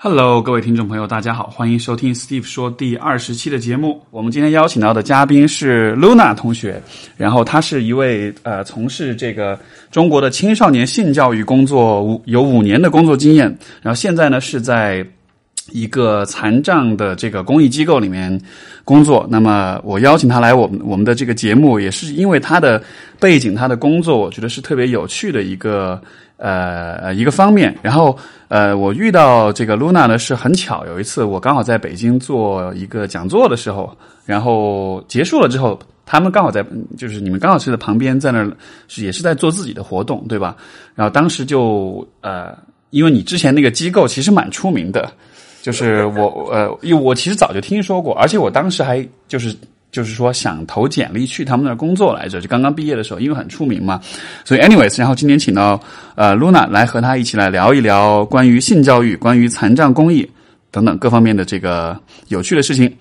Hello，各位听众朋友，大家好，欢迎收听 Steve 说第二十期的节目。我们今天邀请到的嘉宾是 Luna 同学，然后她是一位呃从事这个中国的青少年性教育工作五有五年的工作经验，然后现在呢是在一个残障的这个公益机构里面工作。那么我邀请他来我们我们的这个节目，也是因为他的背景，他的工作，我觉得是特别有趣的一个。呃，一个方面，然后呃，我遇到这个 Luna 呢是很巧，有一次我刚好在北京做一个讲座的时候，然后结束了之后，他们刚好在，就是你们刚好是在旁边，在那儿是也是在做自己的活动，对吧？然后当时就呃，因为你之前那个机构其实蛮出名的，就是我呃，因为我其实早就听说过，而且我当时还就是。就是说想投简历去他们那儿工作来着，就刚刚毕业的时候，因为很出名嘛，所以 anyways，然后今天请到呃 Luna 来和他一起来聊一聊关于性教育、关于残障公益等等各方面的这个有趣的事情。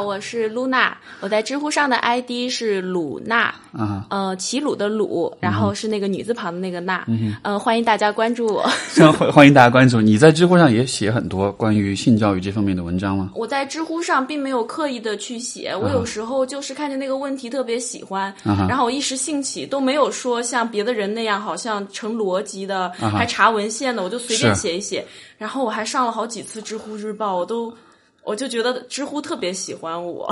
好，我是露娜，我在知乎上的 ID 是鲁娜，啊，呃，齐鲁的鲁，然后是那个女字旁的那个娜，嗯，欢迎大家关注我。欢欢迎大家关注你，在知乎上也写很多关于性教育这方面的文章吗？我在知乎上并没有刻意的去写，我有时候就是看见那个问题特别喜欢，然后我一时兴起，都没有说像别的人那样，好像成逻辑的，还查文献的，我就随便写一写。然后我还上了好几次知乎日报，我都。我就觉得知乎特别喜欢我，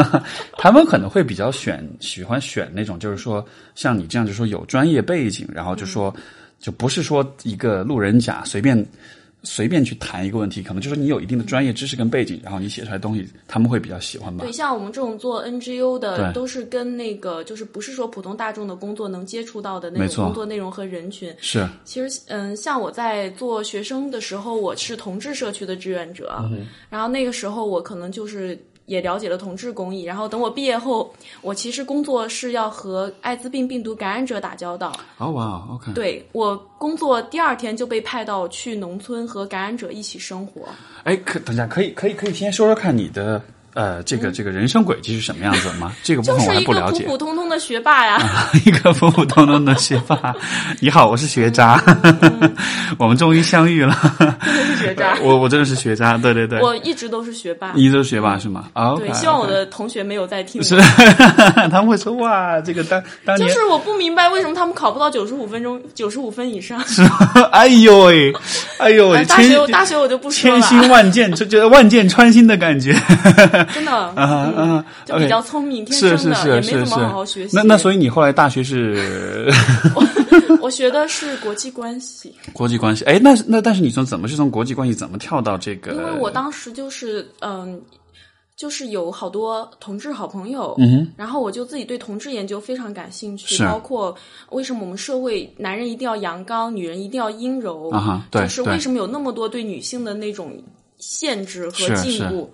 他们可能会比较选喜欢选那种，就是说像你这样，就说有专业背景，然后就说就不是说一个路人甲随便。随便去谈一个问题，可能就是你有一定的专业知识跟背景，然后你写出来的东西，他们会比较喜欢吧？对，像我们这种做 NGO 的，都是跟那个就是不是说普通大众的工作能接触到的那种工作内容和人群。是，其实嗯，像我在做学生的时候，我是同志社区的志愿者，然后那个时候我可能就是。也了解了同志公益，然后等我毕业后，我其实工作是要和艾滋病病毒感染者打交道。哦哇，OK。对我工作第二天就被派到去农村和感染者一起生活。哎，可等下可以可以可以先说说看你的。呃，这个这个人生轨迹是什么样子吗？这个部分我还不了解。普普通通的学霸呀，一个普普通通的学霸。你好，我是学渣，我们终于相遇了。真的是学渣，我我真的是学渣，对对对。我一直都是学霸，一直都是学霸是吗？啊，对，希望我的同学没有在听。是，他们会说哇，这个当当年就是我不明白为什么他们考不到九十五分钟，九十五分以上。是吗，哎呦喂，哎呦喂，大学大学我就不说了，千辛万箭，就觉得万箭穿心的感觉。真的，嗯嗯，就比较聪明，天生的，也没怎么好好学习。那那所以你后来大学是？我学的是国际关系。国际关系，哎，那那但是你从怎么是从国际关系怎么跳到这个？因为我当时就是嗯，就是有好多同志好朋友，嗯，然后我就自己对同志研究非常感兴趣，包括为什么我们社会男人一定要阳刚，女人一定要阴柔啊？对，就是为什么有那么多对女性的那种限制和禁锢？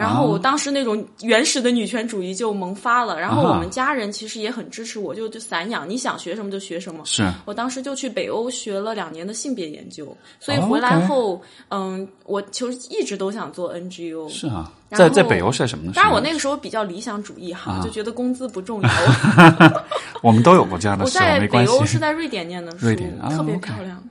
然后我当时那种原始的女权主义就萌发了，然后我们家人其实也很支持我，就就散养，你想学什么就学什么。是我当时就去北欧学了两年的性别研究，所以回来后，嗯，我其实一直都想做 NGO。是啊，在在北欧是什么呢？当然我那个时候比较理想主义哈，就觉得工资不重要。我们都有过这样的时候，没关系。我在北欧是在瑞典念的书，瑞典特别漂亮。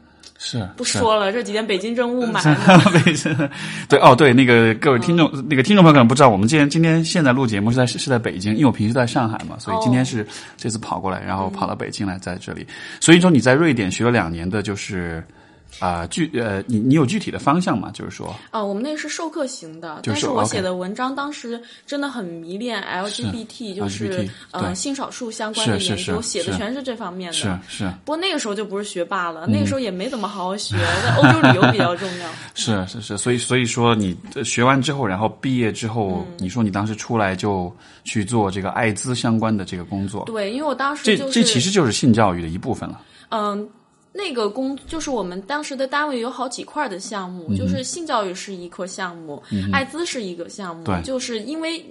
是不说了，这几天北京正雾霾。北京对哦对，那个各位听众，那个听众朋友可能不知道，我们今天今天现在录节目是在是在北京，因为我平时在上海嘛，所以今天是这次跑过来，然后跑到北京来在这里。所以说你在瑞典学了两年的，就是。啊，具呃，你你有具体的方向吗？就是说，啊，我们那个是授课型的，但是我写的文章当时真的很迷恋 LGBT，就是呃性少数相关的研究，写的全是这方面的。是是。不过那个时候就不是学霸了，那个时候也没怎么好好学，在欧洲旅游比较重要。是是是，所以所以说你学完之后，然后毕业之后，你说你当时出来就去做这个艾滋相关的这个工作。对，因为我当时这这其实就是性教育的一部分了。嗯。那个工就是我们当时的单位有好几块的项目，就是性教育是一个项目，艾滋是一个项目。就是因为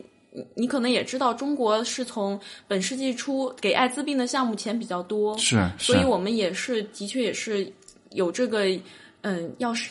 你可能也知道，中国是从本世纪初给艾滋病的项目钱比较多，是，所以我们也是的确也是有这个嗯，要是。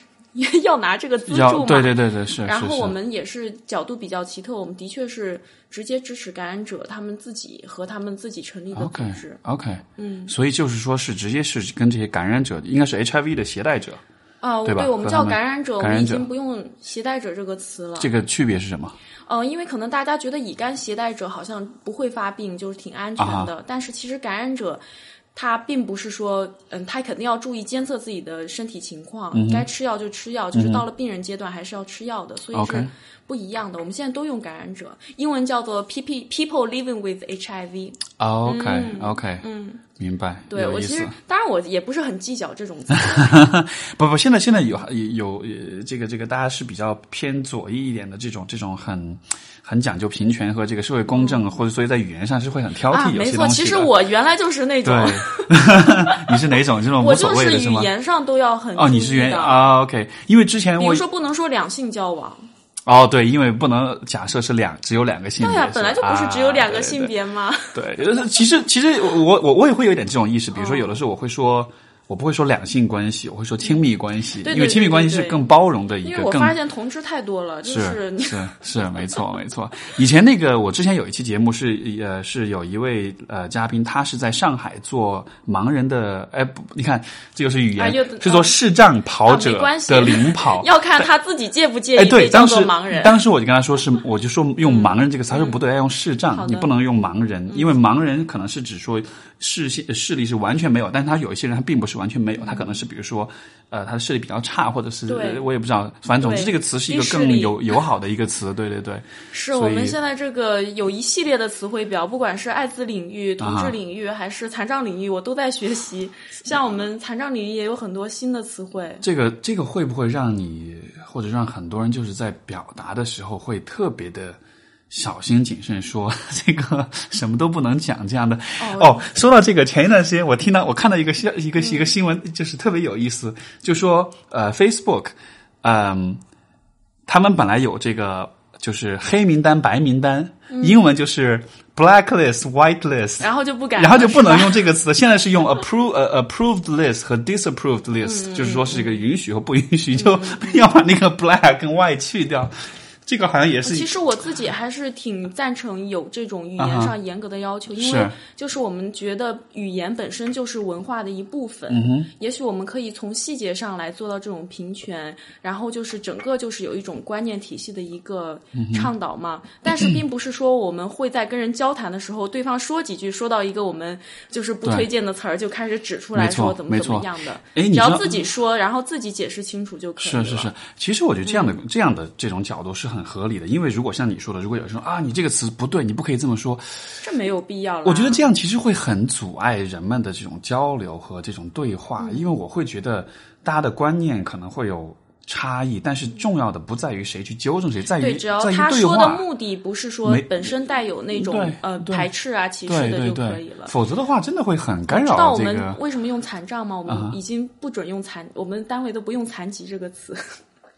要拿这个资助嘛。对对对对，是。然后我们也是角度比较奇特，我们的确是直接支持感染者他们自己和他们自己成立的组织。OK，嗯，所以就是说是直接是跟这些感染者，应该是 HIV 的携带者。啊，对我们叫感染者，我们已经不用携带者这个词了。这个区别是什么？呃，因为可能大家觉得乙肝携带者好像不会发病，就是挺安全的。但是其实感染者，他并不是说，嗯，他肯定要注意监测自己的身体情况，该吃药就吃药，就是到了病人阶段还是要吃药的，所以是不一样的。我们现在都用感染者，英文叫做 P P People Living with HIV。OK OK，嗯。明白，对我其实当然我也不是很计较这种词。不不，现在现在有有有这个这个，大家是比较偏左翼一点的这种这种很很讲究平权和这个社会公正，或者所以在语言上是会很挑剔有些东西。其实我原来就是那种。你是哪种？这种无所谓的是吗？语言上都要很哦，你是原啊？OK，因为之前我比如说不能说两性交往。哦，对，因为不能假设是两只有两个性别，对呀，本来就不是只有两个性别吗？对，其实其实我我我也会有点这种意识，比如说有的时候我会说。我不会说两性关系，我会说亲密关系，因为亲密关系是更包容的一个。因为我发现同志太多了，就是是是没错没错。以前那个我之前有一期节目是呃是有一位呃嘉宾，他是在上海做盲人的哎不，你看这就是语言，是做视障跑者的领跑，要看他自己介不介意。哎，对，当时盲人，当时我就跟他说是，我就说用盲人这个词，他说不对，要用视障，你不能用盲人，因为盲人可能是指说。视线视力是完全没有，但是他有一些人他并不是完全没有，他可能是比如说，呃，他的视力比较差，或者是我也不知道，反正总之这个词是一个更友友好的一个词，对对对。是我们现在这个有一系列的词汇表，不管是艾滋领域、同志领域还是残障领域，我都在学习。像我们残障领域也有很多新的词汇。这个这个会不会让你或者让很多人就是在表达的时候会特别的？小心谨慎说 这个什么都不能讲这样的。哦。说到这个，前一段时间我听到我看到一个新一个一个新闻，就是特别有意思，就说呃，Facebook，嗯，他们本来有这个就是黑名单、白名单，英文就是 blacklist、whitelist，然后就不敢，然后就不能用这个词，现在是用 approve 呃 approved list 和 disapproved list，就是说是一个允许和不允许，就要把那个 black 跟 white 去掉。这个好像也是。其实我自己还是挺赞成有这种语言上严格的要求，因为就是我们觉得语言本身就是文化的一部分。嗯也许我们可以从细节上来做到这种平权，然后就是整个就是有一种观念体系的一个倡导嘛。但是并不是说我们会在跟人交谈的时候，对方说几句，说到一个我们就是不推荐的词儿，就开始指出来说怎么怎么样的。哎，只要自己说，然后自己解释清楚就可以了。是是是，其实我觉得这样的这样的这种角度是很。很合理的，因为如果像你说的，如果有人说啊，你这个词不对，你不可以这么说，这没有必要了。我觉得这样其实会很阻碍人们的这种交流和这种对话，因为我会觉得大家的观念可能会有差异，但是重要的不在于谁去纠正谁，在于只要他说的目的不是说本身带有那种呃排斥啊歧视的就可以了。否则的话，真的会很干扰。知道我们为什么用残障吗？我们已经不准用残，我们单位都不用残疾这个词。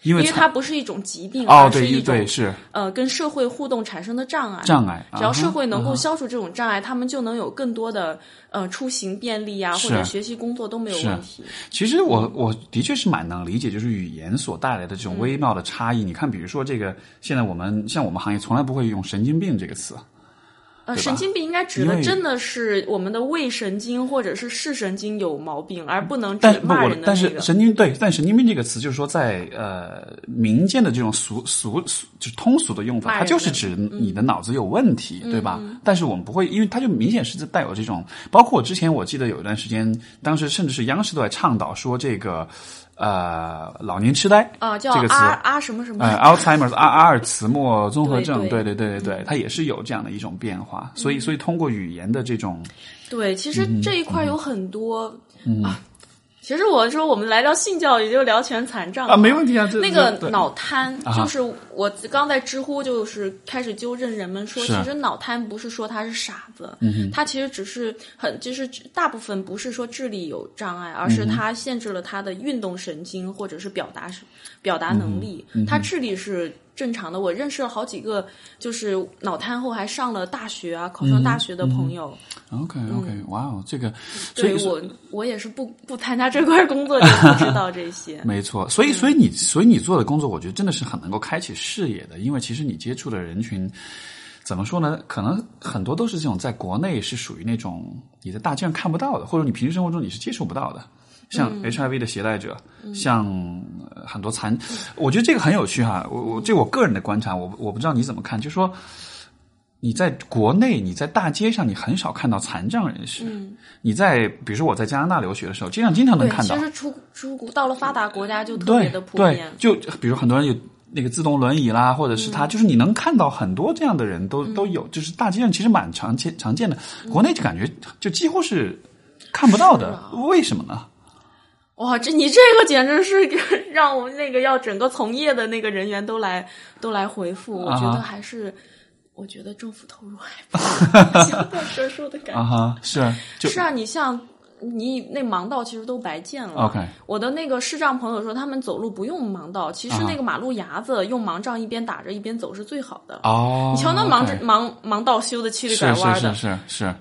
因为它不是一种疾病，而是一种是呃跟社会互动产生的障碍。障碍，只要社会能够消除这种障碍，他们就能有更多的呃出行便利啊，或者学习工作都没有问题。其实我我的确是蛮能理解，就是语言所带来的这种微妙的差异。你看，比如说这个，现在我们像我们行业从来不会用“神经病”这个词。呃，神经病应该指的真的是我们的胃神经或者是视神经有毛病，而不能指骂人的但是神经对，但神经病这个词就是说，在呃民间的这种俗俗俗就是通俗的用法，它就是指你的脑子有问题，对吧？但是我们不会，因为它就明显是带有这种，包括之前我记得有一段时间，当时甚至是央视都在倡导说这个。呃，老年痴呆啊，叫这个词啊什么什么，呃，Alzheimer's 阿阿尔茨默综合症，对对。对对对，它也是有这样的一种变化，所以所以通过语言的这种，对，其实这一块有很多啊。其实我说我们来聊性教育就聊全残障啊，没问题啊。那个脑瘫就是我刚在知乎就是开始纠正人们说，其实脑瘫不是说他是傻子，嗯他其实只是很就是大部分不是说智力有障碍，而是他限制了他的运动神经或者是表达表达能力，他智力是。正常的。我认识了好几个就是脑瘫后还上了大学啊，考上大学的朋友。OK OK，哇哦，这个所以我我也是不不参加这块工作就不知道这些。没错，所以所以你所以你做的工作，我觉得真的是很能够开启视野的，因为其实你接触的人群。怎么说呢？可能很多都是这种在国内是属于那种你在大街上看不到的，或者你平时生活中你是接触不到的，像 HIV 的携带者，像很多残，我觉得这个很有趣哈。我我这我个人的观察，我我不知道你怎么看，就说你在国内你在大街上你很少看到残障人士，你在比如说我在加拿大留学的时候，街上经常能看到。其实出出国到了发达国家就特别的普遍，就比如很多人有。那个自动轮椅啦，或者是他，就是你能看到很多这样的人都都有，就是大街上其实蛮常见常见的。国内就感觉就几乎是看不到的，为什么呢？哇，这你这个简直是 让我们那个要整个从业的那个人员都来都来回复。我觉得还是，我觉得政府投入还不相对说说的感觉。是是啊，你像。你那盲道其实都白建了。OK，我的那个视障朋友说，他们走路不用盲道，其实那个马路牙子用盲杖一边打着一边走是最好的。哦，你瞧那盲盲盲道修的七里拐弯的，是是是是，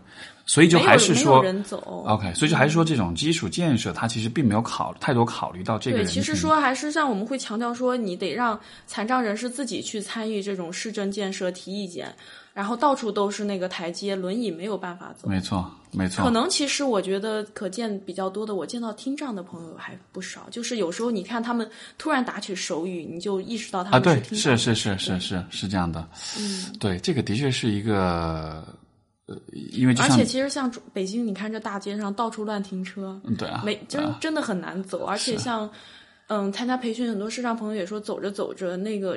所以就还是说人走。OK，所以就还是说这种基础建设，它其实并没有考太多考虑到这个。对，其实说还是像我们会强调说，你得让残障人士自己去参与这种市政建设，提意见。然后到处都是那个台阶，轮椅没有办法走。没错，没错。可能其实我觉得可见比较多的，我见到听障的朋友还不少。就是有时候你看他们突然打起手语，你就意识到他们。啊，对，是是是是是是这样的。嗯，对，这个的确是一个呃，因为而且其实像北京，你看这大街上到处乱停车，对啊，没真真的很难走。而且像嗯，参加培训很多视障朋友也说，走着走着那个。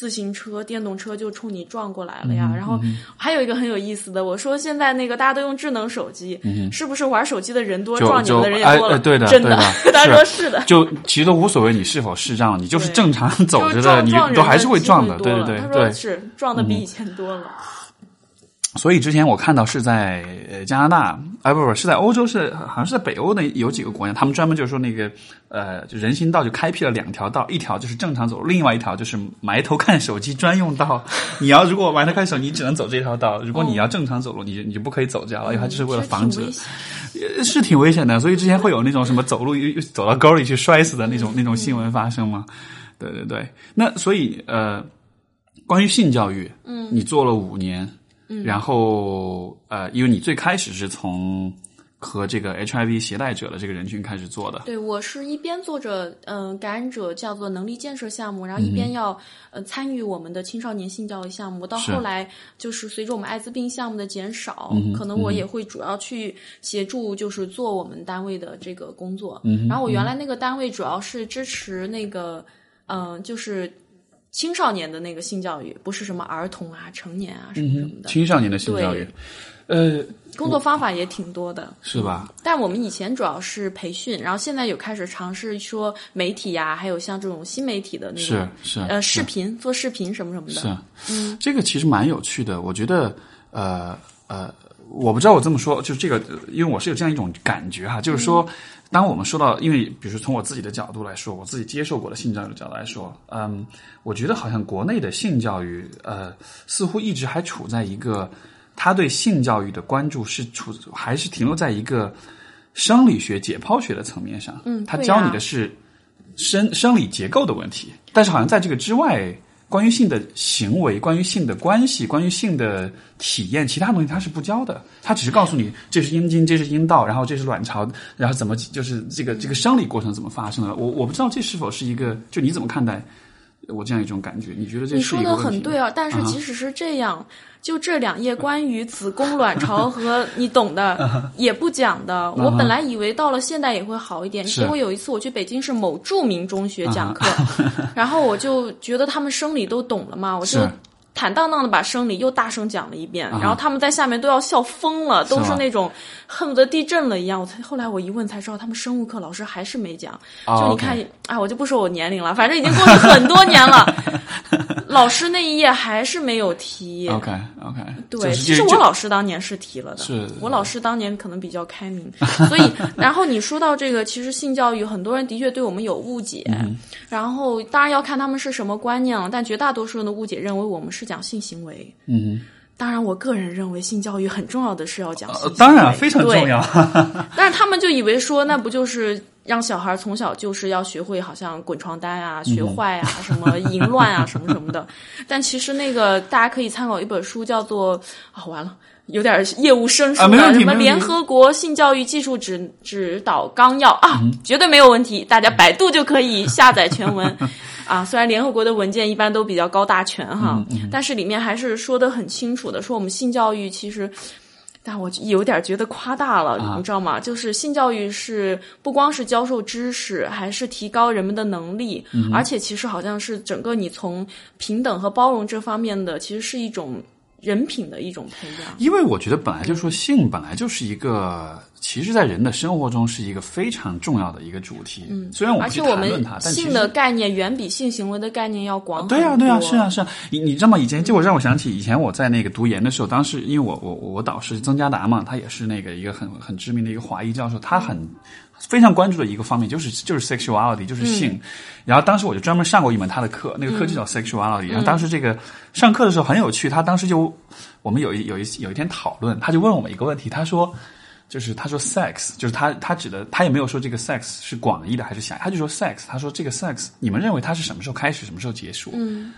自行车、电动车就冲你撞过来了呀！然后还有一个很有意思的，我说现在那个大家都用智能手机，是不是玩手机的人多，撞你们的人也多了？对的，真的，大家说是的。就其实都无所谓，你是否视障，你就是正常走着的，你都还是会撞的。对对对，他说是撞的比以前多了。所以之前我看到是在呃加拿大，啊不不是在欧洲，是好像是在北欧的有几个国家，他们专门就是说那个呃就人行道就开辟了两条道，一条就是正常走，另外一条就是埋头看手机专用道。你要如果埋头看手，你只能走这条道；如果你要正常走路，你就你就不可以走这条，因为它就是为了防止，是挺危险的。所以之前会有那种什么走路又走到沟里去摔死的那种那种新闻发生吗？对对对，那所以呃，关于性教育，嗯，你做了五年。然后，呃，因为你最开始是从和这个 HIV 携带者的这个人群开始做的，对我是一边做着嗯感染者叫做能力建设项目，然后一边要呃参与我们的青少年性教育项目。到后来就是随着我们艾滋病项目的减少，可能我也会主要去协助，就是做我们单位的这个工作。嗯然后我原来那个单位主要是支持那个嗯，就是。青少年的那个性教育，不是什么儿童啊、成年啊什么什么的。青少年的性教育，呃，工作方法也挺多的，是吧？但我们以前主要是培训，然后现在有开始尝试说媒体呀，还有像这种新媒体的那种，是是呃视频做视频什么什么的。是，嗯，这个其实蛮有趣的。我觉得，呃呃，我不知道我这么说，就是这个，因为我是有这样一种感觉哈，就是说。当我们说到，因为比如说从我自己的角度来说，我自己接受过的性教育的角度来说，嗯，我觉得好像国内的性教育，呃，似乎一直还处在一个他对性教育的关注是处还是停留在一个生理学解剖学的层面上，嗯，他教你的是生生理结构的问题，但是好像在这个之外。关于性的行为，关于性的关系，关于性的体验，其他东西他是不教的。他只是告诉你这是阴茎，这是阴道，然后这是卵巢，然后怎么就是这个这个生理过程怎么发生的。我我不知道这是否是一个，就你怎么看待我这样一种感觉？你觉得这是你说的很对啊，但是即使是这样。就这两页关于子宫、卵巢和 你懂的也不讲的。我本来以为到了现代也会好一点，结果有一次我去北京市某著名中学讲课，然后我就觉得他们生理都懂了嘛，我就坦荡荡的把生理又大声讲了一遍，然后他们在下面都要笑疯了，都是那种恨不得地震了一样。我才后来我一问才知道，他们生物课老师还是没讲。就你看，哎，我就不说我年龄了，反正已经过去很多年了。老师那一页还是没有提。OK OK，对，其实我老师当年是提了的。是我老师当年可能比较开明，所以然后你说到这个，其实性教育很多人的确对我们有误解，嗯然后当然要看他们是什么观念了，但绝大多数人的误解认为我们是讲性行为。嗯，当然，我个人认为性教育很重要的是要讲性行为、呃当然非常重要。但是他们就以为说，那不就是让小孩从小就是要学会好像滚床单啊、学坏啊、什么淫乱啊、什么什么的。但其实那个大家可以参考一本书，叫做啊，完了。有点业务生疏啊没问题什么联合国性教育技术指指导纲要啊，嗯绝对没有问题，大家百度就可以下载全文。啊，虽然联合国的文件一般都比较高大全哈，嗯但是里面还是说的很清楚的，说我们性教育其实。但我有点觉得夸大了，啊你知道吗？就是性教育是不光是教授知识，还是提高人们的能力，嗯而且其实好像是整个你从平等和包容这方面的，其实是一种人品的一种培养。因为我觉得本来就说性本来就是一个，其实，在人的生活中是一个非常重要的一个主题。嗯，虽然我而不去且我们谈论它，但性的概念远比性行为的概念要广。对啊，对啊，是啊，是啊。你你知道吗？以前就我让我想起以前我在那个读研的时候，当时因为我我我导师曾家达嘛，他也是那个一个很很知名的一个华裔教授，他很非常关注的一个方面就是就是 sexuality，就是性。然后当时我就专门上过一门他的课，那个课就叫 sexuality。然后当时这个上课的时候很有趣，他当时就我们有一有一有一天讨论，他就问我们一个问题，他说。就是他说 sex，就是他他指的他也没有说这个 sex 是广义的还是狭义，他就说 sex，他说这个 sex 你们认为它是什么时候开始，什么时候结束？嗯，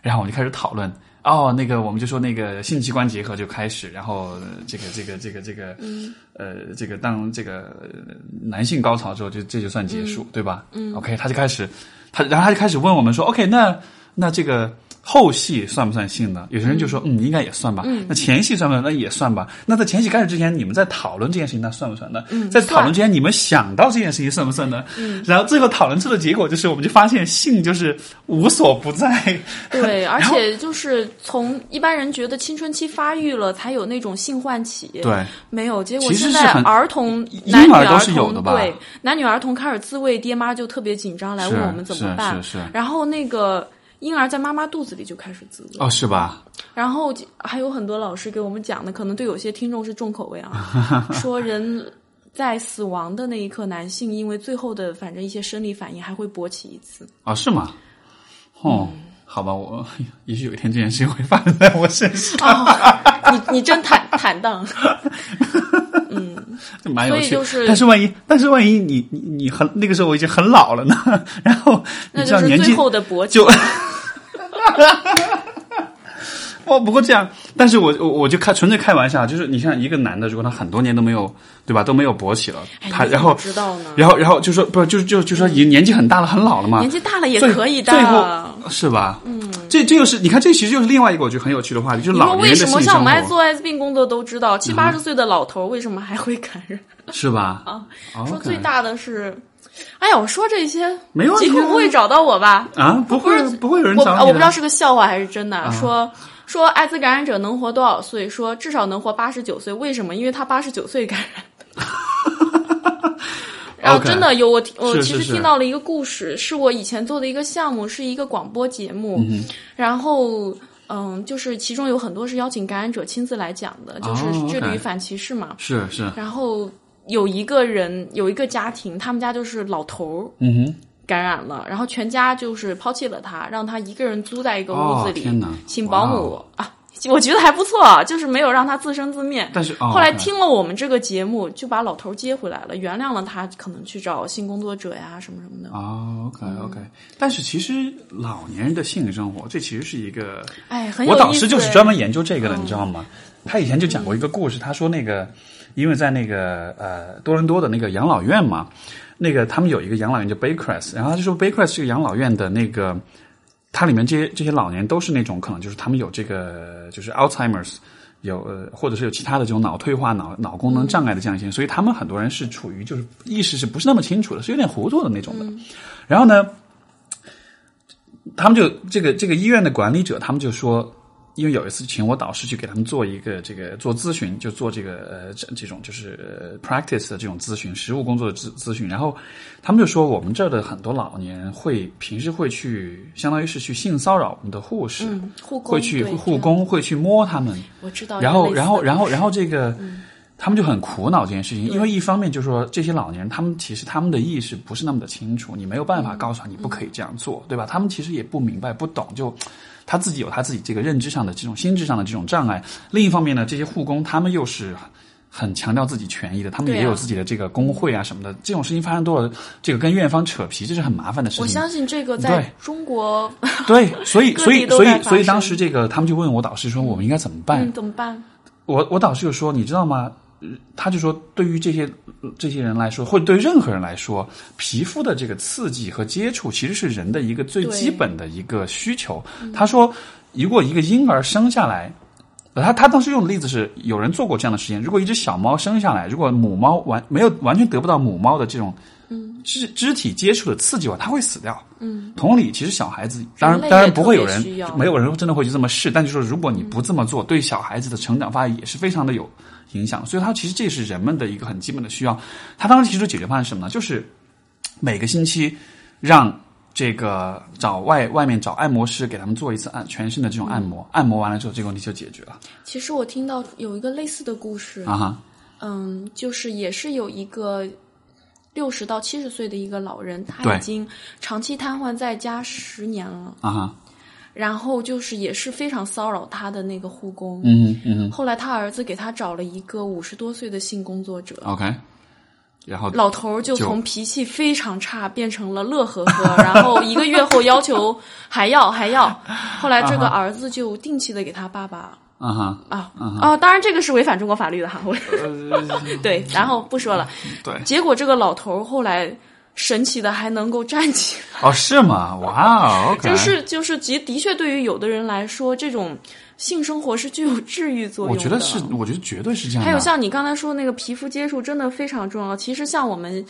然后我们就开始讨论。哦，那个我们就说那个性器官结合就开始，然后呃这个这个这个这个，嗯、呃，这个当这个呃男性高潮之后，就这就算结束，对吧？嗯，OK，他就开始，他然后他就开始问我们说，OK，那那这个后戏算不算性呢？有些人就说，嗯，应该也算吧。嗯，那前戏算不算？那也算吧。那在前戏开始之前，你们在讨论这件事情，那算不算呢？嗯，在讨论之前，你们想到这件事情算不算呢？嗯，然后最后讨论出的结果就是，我们就发现性就是无所不在。对，而且就是从一般人觉得青春期发育了才有那种性唤起，对，没有。结果其实现在儿童、婴男女儿都是有的吧童对男女儿童开始自慰，爹妈就特别紧张，来问我们怎么办。是是是然后那个婴儿在妈妈肚子里就开始自慰，哦，是吧？然后还有很多老师给我们讲的，可能对有些听众是重口味啊，说人。在死亡的那一刻，男性因为最后的反正一些生理反应，还会勃起一次。啊、是吗？哦，好吧，我 也许有一天这件事情会发生在我身上，哦，你你真坦坦荡。就 蛮有趣的。所以就是但是万一，但是万一你你你很那个时候我已经很老了呢，然后你那就是最后的勃起。就。哦，不过这样，但是我我我就开纯粹开玩笑，就是你像一个男的，如果他很多年都没有，对吧，都没有勃起了，他然后知道呢？然后然后就说不是，就就就说已经年纪很大了，很老了嘛，年纪大了也可以的。最后是吧？嗯，这这就是你看，这其实就是另外一个我觉得很有趣的话题，就是老年为什么像我们爱做艾滋病工作都知道，七八十岁的老头为什么还会感染？是吧？啊，哦说最大的是，哎呀，我说这些没问题啊疾控不会找到我吧？啊，不会是不会有人我找我不知道是个笑话还是真的。啊说说艾滋感染者能活多少岁？说至少能活八十九岁。为什么？因为他八十九岁感染。然后真的有我我其实听到了一个故事，是我以前做的一个项目，是一个广播节目，嗯然后。嗯，就是其中有很多是邀请感染者亲自来讲的，就是哦致力于反歧视嘛。是是，然后有一个人，有一个家庭，他们家就是老头儿嗯哼，感染了，然后全家就是抛弃了他，让他一个人租在一个屋子里，哦请保姆啊。我觉得还不错，就是没有让他自生自灭。但是哦后来听了我们这个节目，就把老头儿接回来了，原谅了他，可能去找性工作者呀什么什么的。哦，OK OK，但是其实老年人的性生活，这其实是一个，哎，很有我意思。导师就是专门研究这个的，你知道吗？他以前就讲过一个故事，他说那个，因为在那个呃多伦多的那个养老院嘛，那个他们有一个养老院叫 Baycrest，然后他就说 Baycrest 这个养老院的那个，它里面这些这些老年都是那种可能就是他们有这个就是 Alzheimer's。有呃，或者是有其他的这种脑退化、脑脑功能障碍的这样一些，所以他们很多人是处于就是意识是不是那么清楚的，是有点糊涂的那种的。然后呢，他们就这个这个医院的管理者，他们就说，因为有一次请我导师去给他们做一个这个做咨询，就做这个呃这这种就是 practice 的这种咨询，实务工作的咨咨询。然后他们就说，我们这儿的很多老年人会平时会去，相当于是去性骚扰我们的护士，护工会去护工会去摸他们。我知道。然后然后然后然后这个他们就很苦恼这件事情，因为一方面就是说这些老年人他们其实他们的意识不是那么的清楚，你没有办法告诉他你不可以这样做，对吧？他们其实也不明白不懂就。他自己有他自己这个认知上的这种心智上的这种障碍，另一方面呢，这些护工他们又是很强调自己权益的，他们也有自己的这个工会啊什么的，这种事情发生多了，这个跟院方扯皮，这是很麻烦的事情。我相信这个在中国对，所以所以所以所以当时这个他们就问我导师说，我们应该怎么办？怎么办？我我导师就说，你知道吗？他就说，对于这些这些人来说，或者对任何人来说，皮肤的这个刺激和接触，其实是人的一个最基本的一个需求。他说，如果一个婴儿生下来，他他当时用的例子是，有人做过这样的实验：如果一只小猫生下来，如果母猫完没有完全得不到母猫的这种肢肢体接触的刺激话，它会死掉。嗯，同理，其实小孩子当然当然不会有人没有人真的会去这么试，但就说如果你不这么做，对小孩子的成长发育也是非常的有。影响，所以它其实这是人们的一个很基本的需要。他当时提出解决方案是什么呢？就是每个星期让这个找外外面找按摩师给他们做一次按全身的这种按摩，按摩完了之后这个问题就解决了。其实我听到有一个类似的故事啊哈，嗯，就是也是有一个六十到七十岁的一个老人，他已经长期瘫痪在家十年了啊哈。然后就是也是非常骚扰他的那个护工，嗯嗯。后来他儿子给他找了一个五十多岁的性工作者，OK。然后老头儿就从脾气非常差变成了乐呵呵，然后一个月后要求还要还要。后来这个儿子就定期的给他爸爸啊哈啊啊，当然这个是违反中国法律的哈。对，然后不说了。对，结果这个老头儿后来。神奇的还能够站起来哦？是吗？哇哦！就是就是，其的确对于有的人来说，这种性生活是具有治愈作用的。我觉得是，我觉得绝对是这样。还有像你刚才说那个皮肤接触，真的非常重要。其实像我们，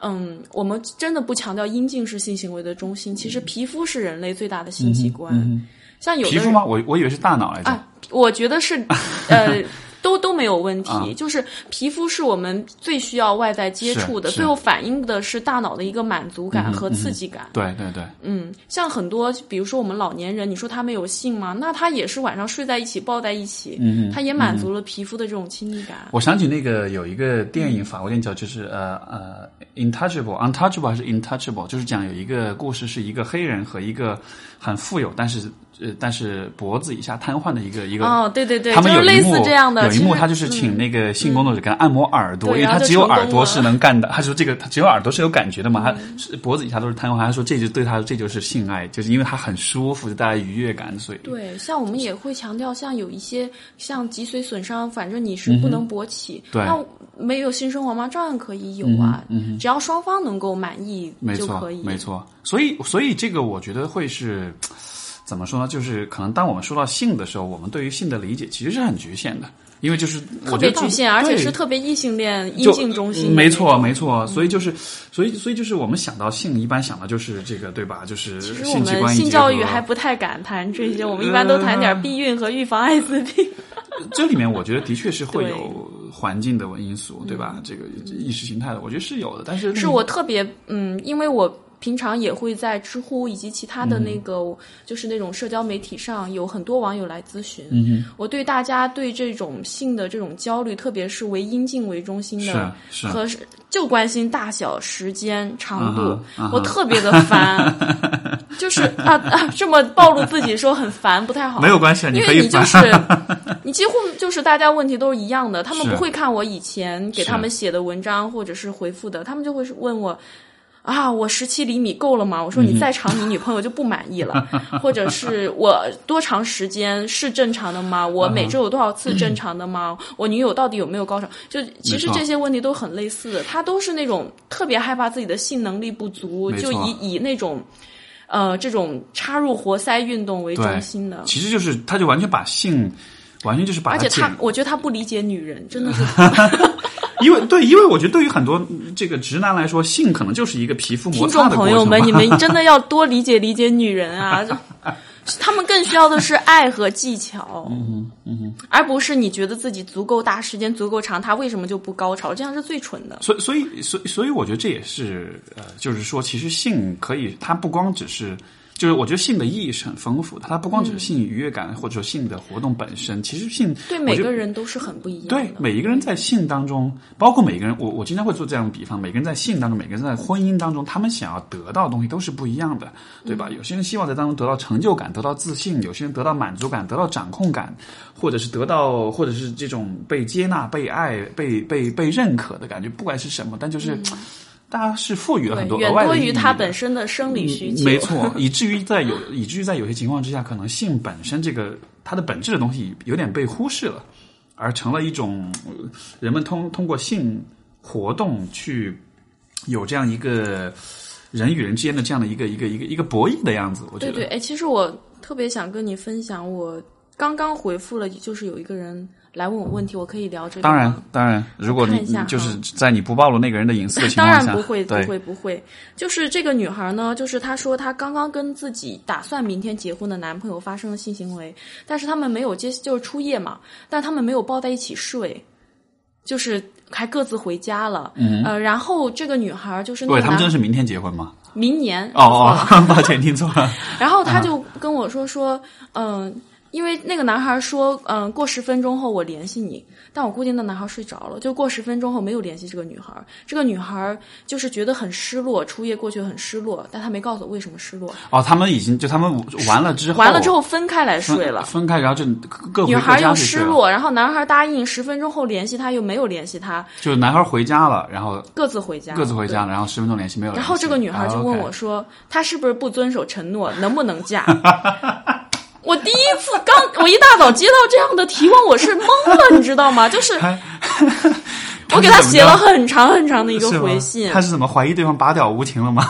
嗯，我们真的不强调阴茎是性行为的中心，其实皮肤是人类最大的性器官。像有皮肤吗？我我以为是大脑来着。啊，我觉得是，呃。都都没有问题，就是皮肤是我们最需要外在接触的，最后反映的是大脑的一个满足感和刺激感。对对对，嗯，像很多，比如说我们老年人，你说他们有性吗？那他也是晚上睡在一起，抱在一起，嗯，他也满足了皮肤的这种亲密感。我想起那个有一个电影，法国电影叫就是呃呃，Intouchable，Untouchable 还是 Intouchable，就是讲有一个故事，是一个黑人和一个很富有，但是。呃，但是脖子以下瘫痪的一个一个哦，对对对，他们有类似这样的，有一幕他就是请那个性工作者给他按摩耳朵，因为他只有耳朵是能干的。他说这个他只有耳朵是有感觉的嘛，他是脖子以下都是瘫痪，他说这就对他这就是性爱，就是因为他很舒服，就带来愉悦感，所以对。像我们也会强调，像有一些像脊髓损伤，反正你是不能勃起，那没有性生活吗？照样可以有啊，只要双方能够满意就可以，没错。所以所以这个我觉得会是。怎么说呢？就是可能当我们说到性的时候，我们对于性的理解其实是很局限的，因为就是特别局限，而且是特别异性恋、阴性中心。没错，没错。所以就是，所以所以就是我们想到性，一般想的就是这个，对吧？就是其实我们性教育还不太敢谈这些，我们一般都谈点避孕和预防艾滋病。这里面我觉得的确是会有环境的因素，对吧？这个意识形态的，我觉得是有的。但是是我特别嗯，因为我。平常也会在知乎以及其他的那个，就是那种社交媒体上有很多网友来咨询。我对大家对这种性的这种焦虑，特别是为阴茎为中心的，和就关心大小、时间、长度，我特别的烦。就是啊啊，这么暴露自己说很烦不太好。没有关系，因为你就是 你几乎就是大家问题都是一样的，他们不会看我以前给他们写的文章或者是回复的，他们就会问我。啊，我十七厘米够了吗？我说你再长，你女朋友就不满意了。或者是我多长时间是正常的吗？我每周有多少次正常的吗？我女友到底有没有高潮？就其实这些问题都很类似的，他都是那种特别害怕自己的性能力不足，就以以那种呃这种插入活塞运动为中心的。其实就是他就完全把性完全就是把，而且他我觉得他不理解女人，真的是。因为对，因为我觉得对于很多这个直男来说，性可能就是一个皮肤摩擦的听众朋友们，你们真的要多理解理解女人啊！他们更需要的是爱和技巧，嗯嗯嗯，而不是你觉得自己足够大，时间足够长，他为什么就不高潮？这样是最蠢的。所以，所以，所以，所以，我觉得这也是呃，就是说，其实性可以，它不光只是。就是我觉得性的意义是很丰富的，它不光只是性愉悦感，或者说性的活动本身，其实性对每个人都是很不一样的。对每一个人在性当中，包括每个人，我我经常会做这样的比方，每个人在性当中，每个人在婚姻当中，他们想要得到的东西都是不一样的，对吧？有些人希望在当中得到成就感，得到自信；有些人得到满足感，得到掌控感，或者是得到，或者是这种被接纳、被爱、被被被认可的感觉，不管是什么，但就是。大家是赋予了很多额外的意义，远多于它本身的生理需求。没错，以至于在有，以至于在有些情况之下，可能性本身这个它的本质的东西有点被忽视了，而成了一种人们通通过性活动去有这样一个人与人之间的这样的一个一个一个一个博弈的样子。我觉得，对对，哎，其实我特别想跟你分享，我刚刚回复了，就是有一个人。来问我问题，我可以聊这个。当然，当然，如果你就是在你不暴露那个人的隐私的情况下，当然不会，不会，不会。就是这个女孩呢，就是她说她刚刚跟自己打算明天结婚的男朋友发生了性行为，但是他们没有接，就是初夜嘛，但他们没有抱在一起睡，就是还各自回家了。嗯，呃，然后这个女孩就是，对，他们真的是明天结婚吗？明年。哦哦，抱歉，听错了。然后他就跟我说说，嗯。因为那个男孩说，嗯，过十分钟后我联系你，但我估计那男孩睡着了，就过十分钟后没有联系这个女孩。这个女孩就是觉得很失落，初夜过去很失落，但她没告诉我为什么失落。哦，他们已经就他们完了之后，完了之后分开来睡了，分开，然后就各女孩又失落，然后男孩答应十分钟后联系她，又没有联系她。就男孩回家了，然后各自回家，各自回家了，然后十分钟联系没有。然后这个女孩就问我说：“ 她是不是不遵守承诺？能不能嫁？” 我第一次刚，我一大早接到这样的提问，我是懵了，你知道吗？就是 我给他写了很长很长的一个回信。他是怎么怀疑对方拔屌无情了吗？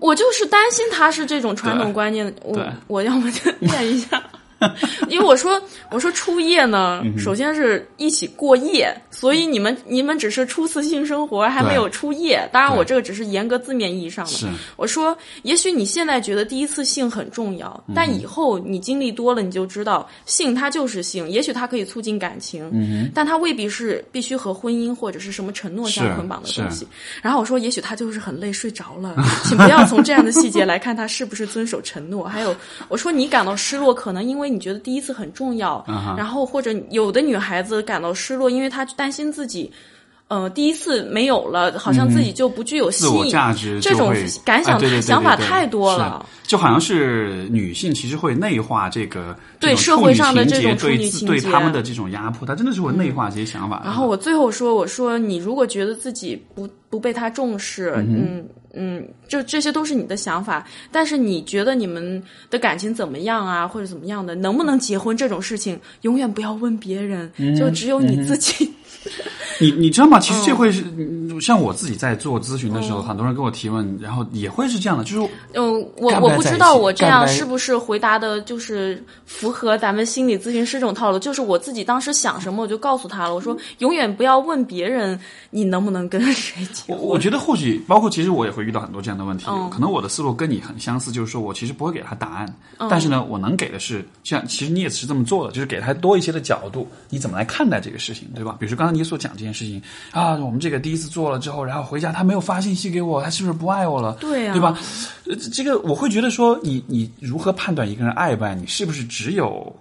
我就是担心他是这种传统观念，我我要么就念一下。因为我说我说初夜呢，首先是一起过夜，所以你们你们只是初次性生活，还没有初夜。当然，我这个只是严格字面意义上的。我说，也许你现在觉得第一次性很重要，但以后你经历多了，你就知道性它就是性。也许它可以促进感情，但它未必是必须和婚姻或者是什么承诺相捆绑的东西。然后我说，也许他就是很累睡着了，请不要从这样的细节来看他是不是遵守承诺。还有，我说你感到失落，可能因为。你觉得第一次很重要，然后或者有的女孩子感到失落，因为她担心自己，呃，第一次没有了，好像自己就不具有吸引价值，这种感想想法太多了。就好像是女性其实会内化这个对社会上的这种处女情对他们的这种压迫，她真的是会内化这些想法。然后我最后说，我说你如果觉得自己不不被他重视，嗯。嗯，就这些都是你的想法，但是你觉得你们的感情怎么样啊，或者怎么样的，能不能结婚这种事情，永远不要问别人，就只有你自己。你你知道吗？其实这会是像我自己在做咨询的时候，很多人跟我提问，然后也会是这样的，就是嗯，我我不知道我这样是不是回答的，就是符合咱们心理咨询师这种套路。就是我自己当时想什么，我就告诉他了。我说永远不要问别人你能不能跟谁结婚。我觉得或许包括其实我也会遇到很多这样的问题，可能我的思路跟你很相似，就是说我其实不会给他答案，但是呢，我能给的是像其实你也是这么做的，就是给他多一些的角度，你怎么来看待这个事情，对吧？比如说刚才你所讲这件事情。啊，我们这个第一次做了之后，然后回家他没有发信息给我，他是不是不爱我了？对呀，对吧？呃，这个我会觉得说，你你如何判断一个人爱不爱你？是不是只有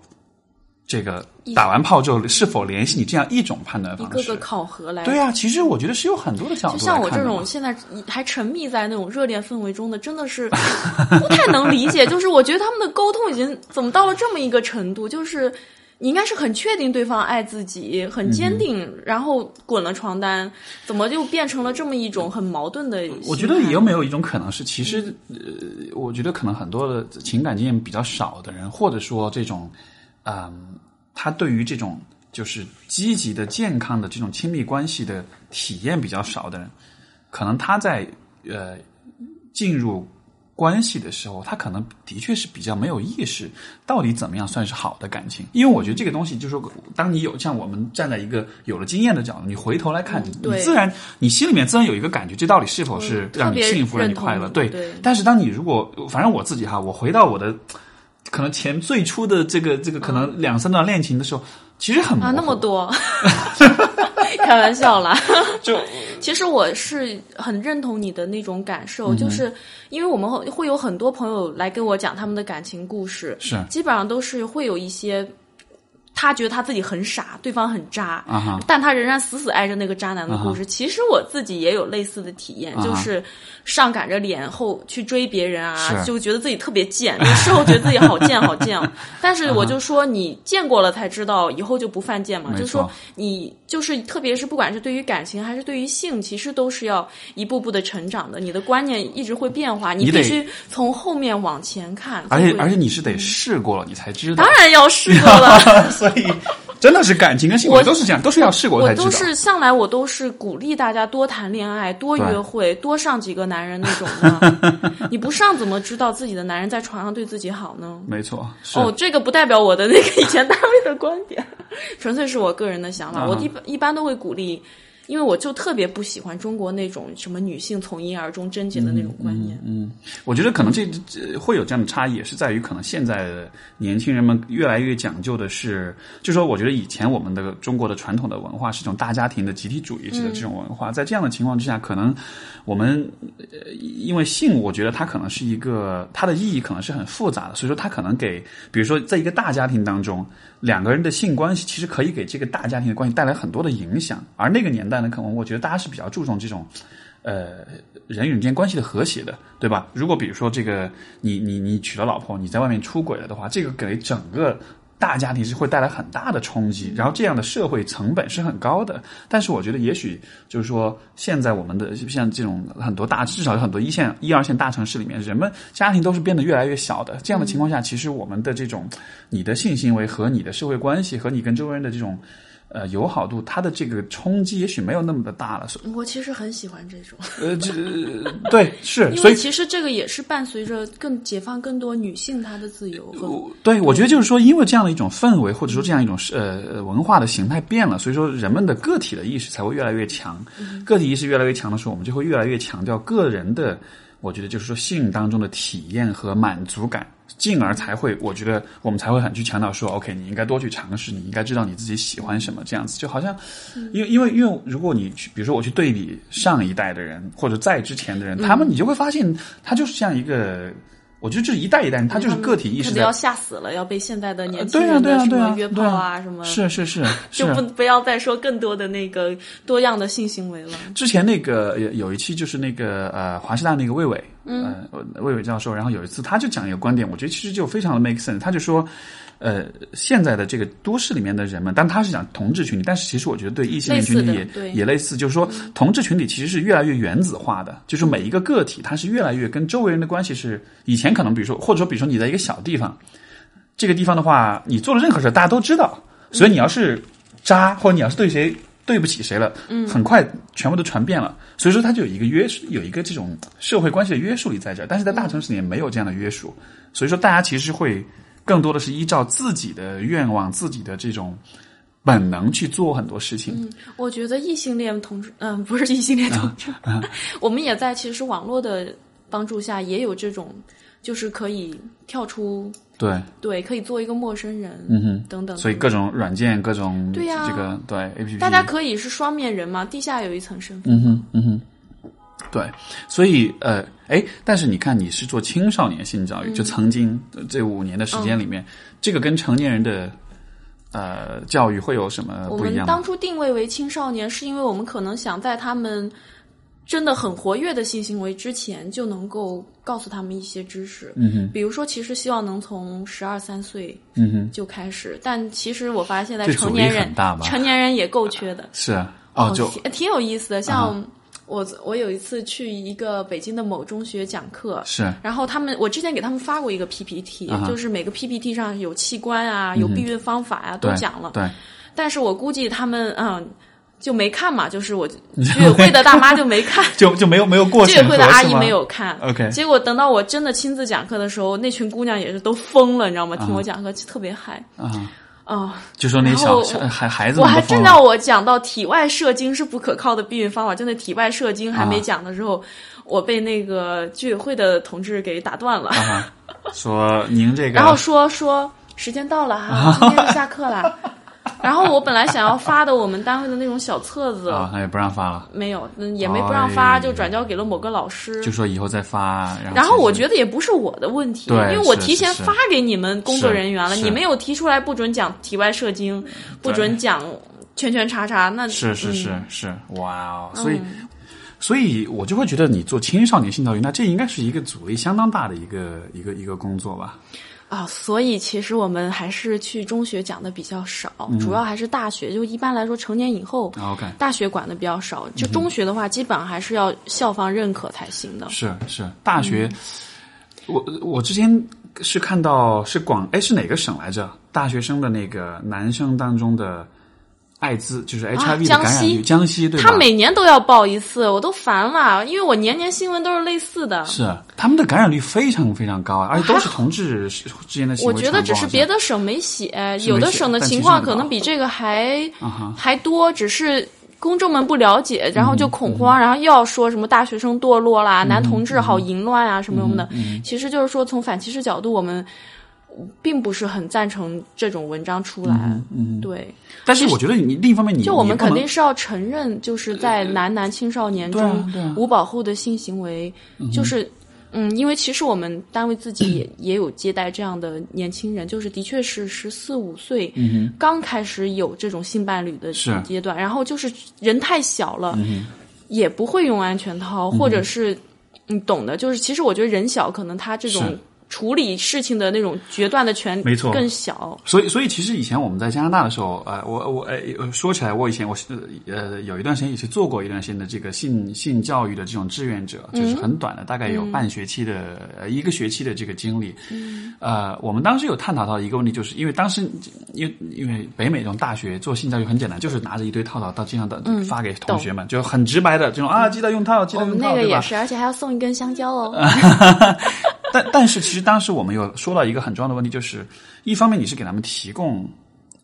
这个打完炮之后是否联系你这样一种判断方式？一个个考核来。对啊，其实我觉得是有很多的角度。就像我这种现在还沉迷在那种热恋氛围中的，真的是不太能理解。就是我觉得他们的沟通已经怎么到了这么一个程度，就是。你应该是很确定对方爱自己，很坚定，然后滚了床单，怎么就变成了这么一种很矛盾的？我觉得有没有一种可能是，其实呃，我觉得可能很多的情感经验比较少的人，或者说这种，嗯，他对于这种就是积极的、健康的这种亲密关系的体验比较少的人，可能他在呃进入关系的时候，他可能的确是比较没有意识，到底怎么样算是好的感情？因为我觉得这个东西，就是说，当你有像我们站在一个有了经验的角度，你回头来看，你你自然你心里面自然有一个感觉，这到底是否是让你幸福、让你快乐？对。但是当你如果，反正我自己哈，我回到我的可能前最初的这个这个可能两三段恋情的时候，其实很啊那么多。开玩笑啦，就其实我是很认同你的那种感受，就是因为我们会会有很多朋友来跟我讲他们的感情故事，是基本上都是会有一些。他觉得他自己很傻，对方很渣，啊但他仍然死死爱着那个渣男的故事。其实我自己也有类似的体验，就是上赶着脸后去追别人啊，就觉得自己特别贱，有事后觉得自己好贱好贱。但是我就说，你见过了才知道，以后就不犯贱嘛。就是说，你就是特别是不管是对于感情还是对于性，其实都是要一步步的成长的。你的观念一直会变化，你必须从后面往前看。而且而且你是得试过了，你才知道。当然要试过了。所以，真的是感情跟性，我都是这样，都是要试过才知道。我都是向来我都是鼓励大家多谈恋爱、多约会、多上几个男人那种的。你不上怎么知道自己的男人在床上对自己好呢？没错。哦，这个不代表我的那个以前单位的观点，纯粹是我个人的想法。我一般一般都会鼓励。因为我就特别不喜欢中国那种什么女性从一而终贞洁的那种观念。嗯，我觉得可能这会有这样的差异，也是在于可能现在的年轻人们越来越讲究的是，就说我觉得以前我们的中国的传统的文化是一种大家庭的集体主义式的这种文化，在这样的情况之下，可能我们因为性，我觉得它可能是一个它的意义可能是很复杂的，所以说它可能给，比如说在一个大家庭当中，两个人的性关系其实可以给这个大家庭的关系带来很多的影响，而那个年代。呢可能我觉得大家是比较注重这种，呃，人与人之间关系的和谐的，对吧？如果比如说这个，你你你娶了老婆，你在外面出轨了的话，这个给整个大家庭是会带来很大的冲击，然后这样的社会成本是很高的。但是我觉得，也许就是说，现在我们的像这种很多大，至少有很多一线、一二线大城市里面，人们家庭都是变得越来越小的。这样的情况下，其实我们的这种你的性行为和你的社会关系和你跟周围人的这种。呃，友好度，它的这个冲击也许没有那么的大了。我其实很喜欢这种。呃，这 对是，所以其实这个也是伴随着更解放更多女性她的自由。对，我觉得就是说，因为这样的一种氛围，或者说这样一种呃文化的形态变了，所以说人们的个体的意识才会越来越强。个体意识越来越强的时候，我们就会越来越强调个人的。我觉得就是说，性当中的体验和满足感，进而才会，我觉得我们才会很去强调说，OK，你应该多去尝试，你应该知道你自己喜欢什么，这样子就好像，因为因为因为如果你去，比如说我去对比上一代的人或者在之前的人，他们你就会发现，他就是像一个。我觉得这一代一代人，他就是个体意识。要吓死了，要被现在的年轻人的什么约炮啊什么。是是 是，就不不要再说更多的那个多样的性行为了。之前那个有有一期就是那个呃华师大那个魏伟，嗯，魏伟教授，然后有一次他就讲一个观点，我觉得其实就非常的 make sense。他就说。呃，现在的这个都市里面的人们，但他是讲同志群体，但是其实我觉得对异性恋群体也也类似，就是说同志群体其实是越来越原子化的，就是每一个个体他是越来越跟周围人的关系是以前可能比如说或者说比如说你在一个小地方，这个地方的话，你做了任何事大家都知道，所以你要是渣或者你要是对谁对不起谁了，嗯，很快全部都传遍了，所以说它就有一个约束，有一个这种社会关系的约束力在这儿，但是在大城市里面没有这样的约束，所以说大家其实会。更多的是依照自己的愿望、自己的这种本能去做很多事情。嗯，我觉得异性恋同志，嗯，不是异性恋同志，我们也在其实网络的帮助下也有这种，就是可以跳出，对对，可以做一个陌生人，嗯哼，等等。所以各种软件、各种对呀，这个对 A P P，大家可以是双面人嘛，地下有一层身份。嗯哼，嗯哼。对，所以呃，哎，但是你看，你是做青少年性教育，就曾经这五年的时间里面，这个跟成年人的呃教育会有什么不一样？我们当初定位为青少年，是因为我们可能想在他们真的很活跃的性行为之前，就能够告诉他们一些知识。嗯哼，比如说，其实希望能从十二三岁嗯哼就开始，但其实我发现，现在成年人成年人也够缺的。是啊，哦，就挺有意思的，像。我我有一次去一个北京的某中学讲课，是，然后他们我之前给他们发过一个 PPT，就是每个 PPT 上有器官啊，有避孕方法啊，都讲了。对，但是我估计他们嗯，就没看嘛，就是我 居委会的大妈就没看，就就没有没有过居委会的阿姨没有看。OK，结果等到我真的亲自讲课的时候，那群姑娘也是都疯了，你知道吗？听我讲课特别嗨啊啊！就说那小孩孩子，我还正到我讲到体外射精是不可靠的避孕方法，就那体外射精还没讲的时候，我被那个居委会的同志给打断了，说您这个，然后说说时间到了哈，今天就下课了。然后我本来想要发的我们单位的那种小册子。啊，那也不让发了，没有，也没不让发，就转交给了某个老师，就说以后再发。然后，我觉得也不是我的问题，因为我提前发给你们工作人员了，你们有提出来不准讲体外射精，不准讲圈圈叉叉，那是是是嗯、是，哇哦！所以，嗯、所以我就会觉得你做青少年性教育，那这应该是一个阻力相当大的一个一个一个工作吧。啊，所以其实我们还是去中学讲的比较少，嗯、主要还是大学。就一般来说，成年以后大学管的比较少。就中学的话，基本上还是要校方认可才行的。是是，大学，嗯、我我之前是看到是广哎是哪个省来着？大学生的那个男生当中的。艾滋就是 HIV 的感染率，啊、江西对吧？他每年都要报一次，我都烦了，因为我年年新闻都是类似的。是他们的感染率非常非常高，而且都是同志之间的行为。我觉得只是别的省没写，有的省的情况可能比这个还、啊、还多，只是公众们不了解，然后就恐嗯慌，然后又要说什么大学生堕落啦，嗯、男同志好淫乱啊，什么什么的。嗯、其实就是说，从反歧视角度，我们。并不是很赞成这种文章出来，嗯，嗯。对。但是我觉得你另一方面你，就我们肯定是要承认，就是在男男青少年中啊无保护的性行为，嗯、就是嗯，因为其实我们单位自己也也有接待这样的年轻人，就是的确是十四五岁，嗯、刚开始有这种性伴侣的阶段，然后就是人太小了，嗯、也不会用安全套，或者是你懂的，就是其实我觉得人小，可能他这种。处理事情的那种决断的权没错。更小，所以所以其实以前我们在加拿大的时候，呃，我我呃说起来，我以前我是呃有一段时间也是做过一段时间的这个性性教育的这种志愿者，就是很短的，大概有半学期的、呃一个学期的这个经历。嗯，呃，我们当时有探讨到一个问题，就是因为当时因为因为北美这种大学做性教育很简单，就是拿着一堆套套到街上的发给同学们，就很直白的这种啊，记得用套，记得用套，那个也是，而且还要送一根香蕉哦。但但是其实当时我们有说到一个很重要的问题，就是一方面你是给他们提供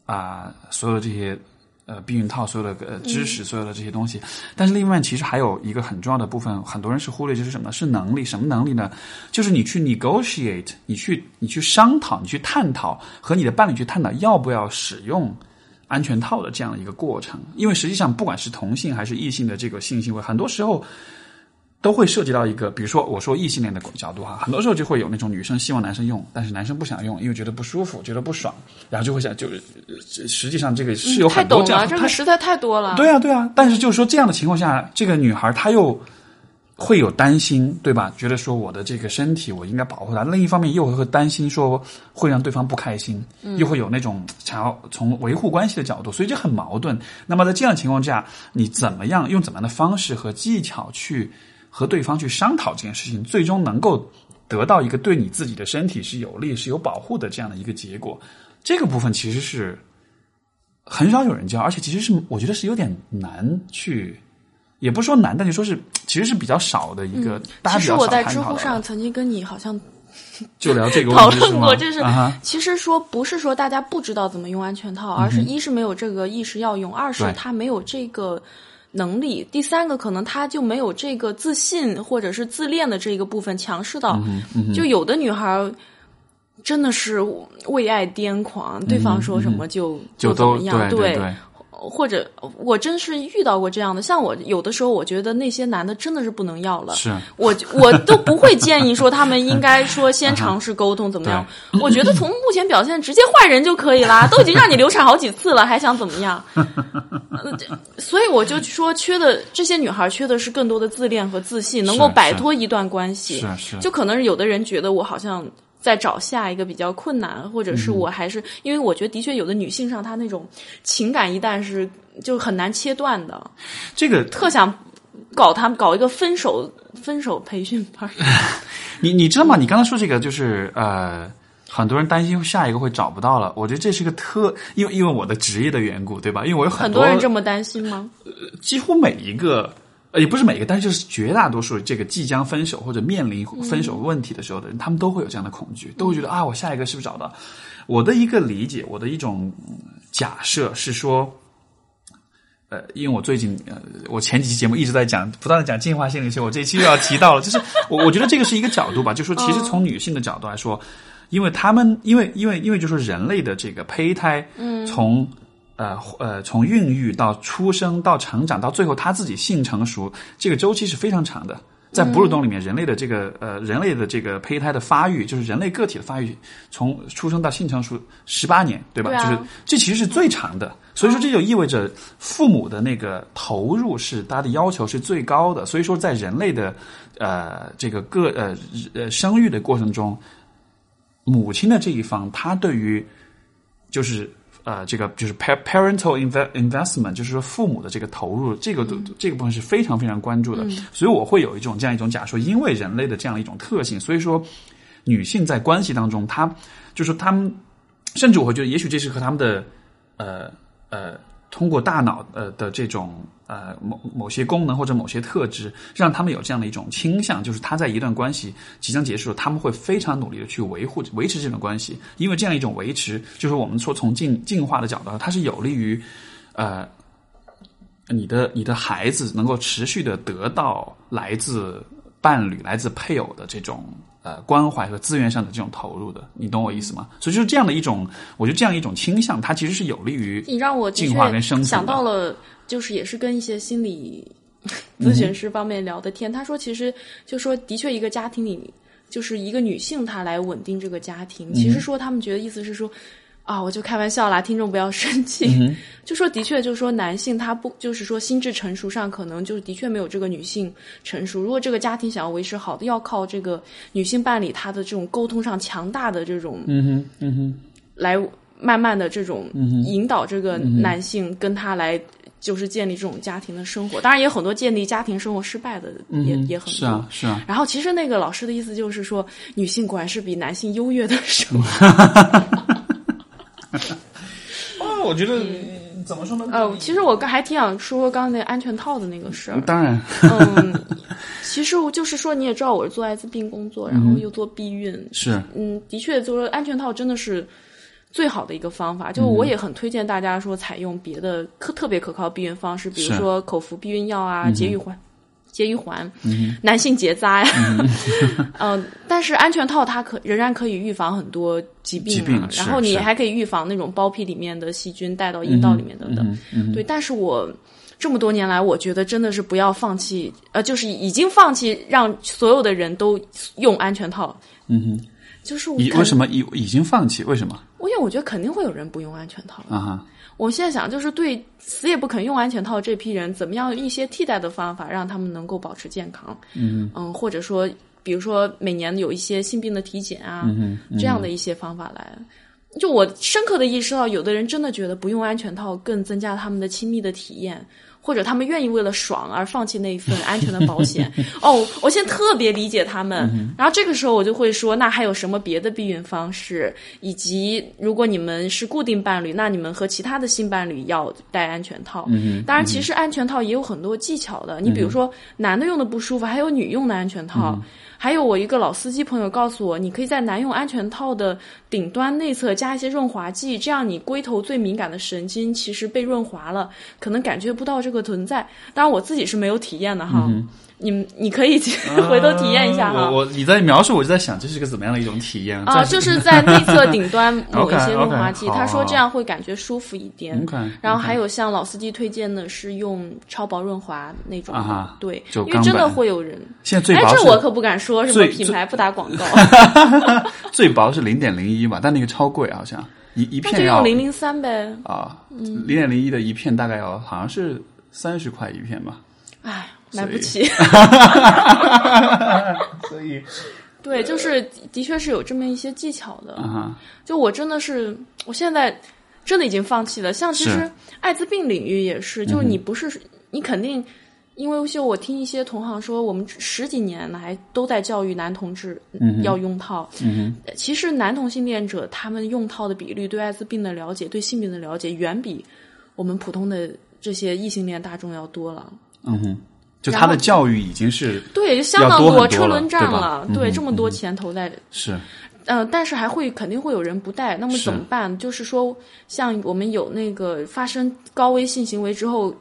啊、呃、所有的这些呃避孕套、所有的呃知识、所有的这些东西，但是另外其实还有一个很重要的部分，很多人是忽略，就是什么呢？是能力。什么能力呢？就是你去 negotiate，你去你去商讨，你去探讨和你的伴侣去探讨要不要使用。安全套的这样的一个过程，因为实际上不管是同性还是异性的这个性行为，很多时候都会涉及到一个，比如说我说异性恋的角度哈，很多时候就会有那种女生希望男生用，但是男生不想用，因为觉得不舒服，觉得不爽，然后就会想，就实际上这个是有很多这样，这个实在太多了。对啊，对啊，但是就是说这样的情况下，这个女孩她又会有担心，对吧？觉得说我的这个身体我应该保护她，另一方面又会担心说会让对方不开心，又会有那种想要从维护关系的角度，所以就很矛盾。那么在这样的情况下，你怎么样用怎么样的方式和技巧去？和对方去商讨这件事情，最终能够得到一个对你自己的身体是有利、是有保护的这样的一个结果。这个部分其实是很少有人教，而且其实是我觉得是有点难去，也不是说难，但就说是其实是比较少的一个。嗯、大家其实我在知乎上曾经跟你好像 就聊这个 讨论过，这是、啊、其实说不是说大家不知道怎么用安全套，而是一是没有这个意识要用，二是他没有这个。能力，第三个可能他就没有这个自信或者是自恋的这个部分强势到，嗯嗯、就有的女孩真的是为爱癫狂，嗯、对方说什么就、就怎么样，对或者我真是遇到过这样的，像我有的时候我觉得那些男的真的是不能要了，是我我都不会建议说他们应该说先尝试沟通怎么样，我觉得从目前表现直接换人就可以啦，都已经让你流产好几次了，还想怎么样？所以我就说，缺的这些女孩缺的是更多的自恋和自信，能够摆脱一段关系。是是，就可能有的人觉得我好像在找下一个比较困难，或者是我还是、嗯、因为我觉得的确有的女性上她那种情感一旦是就很难切断的。这个特想搞他们搞一个分手分手培训班。你你知道吗？你刚才说这个就是呃。很多人担心下一个会找不到了。我觉得这是个特，因为因为我的职业的缘故，对吧？因为我有很多人这么担心吗？呃几乎每一个，呃，也不是每个，但是就是绝大多数这个即将分手或者面临分手问题的时候的人，他们都会有这样的恐惧，都会觉得啊，我下一个是不是找到？我的一个理解，我的一种假设是说。呃，因为我最近呃，我前几期节目一直在讲，不断的讲进化心理学，我这期又要提到了，就是我我觉得这个是一个角度吧，就说其实从女性的角度来说，因为他们因为因为因为就说人类的这个胚胎，嗯，从呃呃从孕育到出生到成长到最后他自己性成熟，这个周期是非常长的。在哺乳动物里面，人类的这个呃，人类的这个胚胎的发育，就是人类个体的发育，从出生到性成熟十八年，对吧？就是这其实是最长的。所以说，这就意味着父母的那个投入是他的要求是最高的。所以说，在人类的呃这个个呃呃生育的过程中，母亲的这一方，他对于就是。呃，这个就是 parental investment，就是说父母的这个投入，这个这个部分是非常非常关注的。所以我会有一种这样一种假说，因为人类的这样一种特性，所以说女性在关系当中，她就是她们，甚至我会觉得，也许这是和他们的呃呃。通过大脑呃的这种呃某某些功能或者某些特质，让他们有这样的一种倾向，就是他在一段关系即将结束，他们会非常努力的去维护维持这段关系，因为这样一种维持，就是我们说从进进化的角度，它是有利于呃你的你的孩子能够持续的得到来自伴侣、来自配偶的这种。呃，关怀和资源上的这种投入的，你懂我意思吗？所以就是这样的一种，我觉得这样一种倾向，它其实是有利于你让我进化跟生存。想到了，就是也是跟一些心理咨询师方面聊的天，他说，其实就说，的确一个家庭里，就是一个女性她来稳定这个家庭，其实说他们觉得意思是说。啊，我就开玩笑啦，听众不要生气。就说的确，就是说男性他不，就是说心智成熟上可能就是的确没有这个女性成熟。如果这个家庭想要维持好的，要靠这个女性伴侣她的这种沟通上强大的这种，嗯哼，嗯哼，来慢慢的这种引导这个男性跟他来就是建立这种家庭的生活。当然也有很多建立家庭生活失败的也也很多，是啊是啊。然后其实那个老师的意思就是说，女性果然是比男性优越的生活。哦，我觉得怎么说呢？呃，其实我刚还挺想说刚刚那安全套的那个事儿。当然，嗯，其实我就是说，你也知道我是做艾滋病工作，然后又做避孕，是，嗯，的确，就是安全套真的是最好的一个方法。就我也很推荐大家说采用别的可特别可靠避孕方式，比如说口服避孕药啊，节育环。结育环，男性结扎呀，嗯，但是安全套它可仍然可以预防很多疾病啊，然后你还可以预防那种包皮里面的细菌带到阴道里面等等。对，但是我这么多年来，我觉得真的是不要放弃，呃，就是已经放弃让所有的人都用安全套。嗯哼，就是我为什么已已经放弃？为什么？因为我觉得肯定会有人不用安全套啊哈。我现在想，就是对死也不肯用安全套这批人，怎么样一些替代的方法，让他们能够保持健康？嗯嗯，或者说，比如说每年有一些性病的体检啊，这样的一些方法来。就我深刻的意识到，有的人真的觉得不用安全套更增加他们的亲密的体验。或者他们愿意为了爽而放弃那一份安全的保险哦，我现在特别理解他们。然后这个时候我就会说，那还有什么别的避孕方式？以及如果你们是固定伴侣，那你们和其他的新伴侣要戴安全套。当然，其实安全套也有很多技巧的。你比如说，男的用的不舒服，还有女用的安全套。还有我一个老司机朋友告诉我，你可以在男用安全套的顶端内侧加一些润滑剂，这样你龟头最敏感的神经其实被润滑了，可能感觉不到这个存在。当然我自己是没有体验的哈。你你可以去回头体验一下哈。我你在描述，我就在想这是个怎么样的一种体验啊？就是在内侧顶端抹一些润滑剂，他说这样会感觉舒服一点。然后还有像老司机推荐的是用超薄润滑那种，对，因为真的会有人。现在最薄，这我可不敢说什么品牌不打广告。最薄是零点零一嘛，但那个超贵好像一一片要零零三呗。啊，零点零一的一片大概要好像是三十块一片吧。唉。买不起，所以，对，就是的确是有这么一些技巧的。啊，就我真的是，我现在真的已经放弃了。像其实艾滋病领域也是，就是你不是你肯定。因为就我听一些同行说，我们十几年来都在教育男同志要用套。嗯其实男同性恋者他们用套的比率，对艾滋病的了解、对性病的了解，远比我们普通的这些异性恋大众要多了。嗯哼，就他的教育已经是对，相当要多车轮战了。嗯对，这么多钱投在是呃，但是还会肯定会有人不带，那么怎么办？就是说，像我们有那个发生高危性行为之后，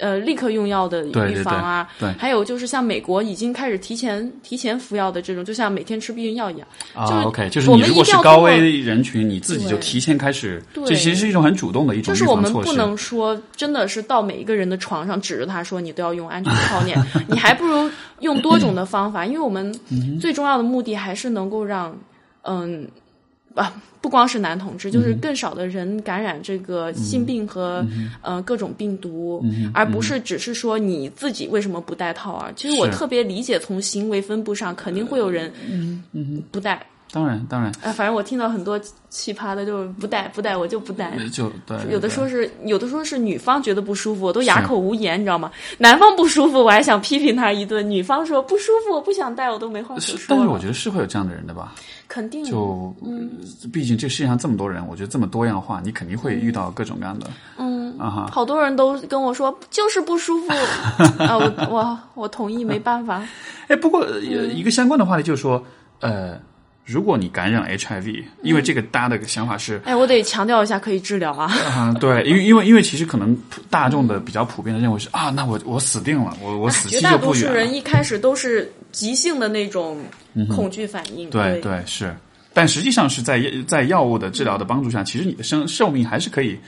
呃，立刻用药的预防啊，对对对还有就是像美国已经开始提前提前服药的这种，就像每天吃避孕药一样。就是啊，OK，就是我你如果是们一定要高危人群，你自己就提前开始，对这其实是一种很主动的一种预就是我。们不能说真的是到每一个人的床上指着他说你都要用安全套链，你还不如用多种的方法，因为我们嗯最重要的目的还是能够让嗯啊不光是男同志，就是嗯更少的人感染这个性病和、嗯呃各种病毒，而不是只是说你自己为什么不戴套啊？其实我特别理解，从行为分布上肯定会有人不戴。当然当然，哎，反正我听到很多奇葩的，就是不戴不戴，我就不戴。就对，有的对说是，有的说是女方觉得不舒服，我都哑口无言，你知道吗？男方不舒服，我还想批评他一顿；女方说不舒服，我不想戴，我都没话可说。但是我觉得是会有这样的人的吧？肯定就，嗯毕竟这世界上这么多人，我觉得这么多样化，你肯定会遇到各种各样的嗯，啊哈。好多人都跟我说就是不舒服 啊，我我我同意，没办法。哎，不过呃一个相关的话题就是说，呃，如果你感染 HIV，因为这个大家的想法是，哎，我得强调一下，可以治疗啊。啊、对，因为因为因为其实可能大众的比较普遍的认为是啊，那我我死定了，我我死期绝大就不远了。多数人一开始都是急性的那种恐惧反应，对对是，但实际上是在在药物的治疗的帮助下，其实你的生寿命还是可以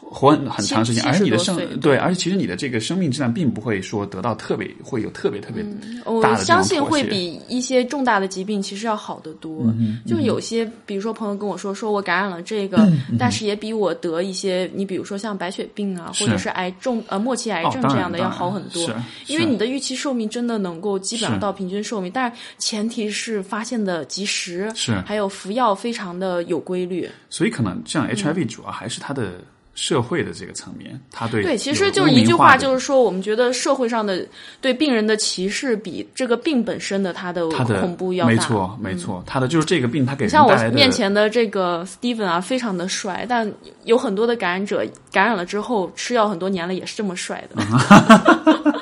活很很长时间，而且你的生对，而且其实你的这个生命质量并不会说得到特别会有特别特别我相信会比一些重大的疾病其实要好得多。嗯就有些，比如说朋友跟我说，说我感染了这个，嗯但是也比我得一些，你比如说像白血病啊，或者是癌重呃末期癌症这样的要好很多。是因为你的预期寿命真的能够基本上到平均寿命，但是前提是发现的及时，是还有服药非常的有规律。所以可能像嗯 HIV 主要还是它的社会的这个层面，他对对，其实就是一句话，就是说，我们觉得社会上的对病人的歧视比这个病本身的它的恐怖要大。嗯没错没错，他的就是这个病他给人像我面前的这个 Steven 啊，非常的帅，但有很多的感染者感染了之后吃药很多年了，也是这么帅的。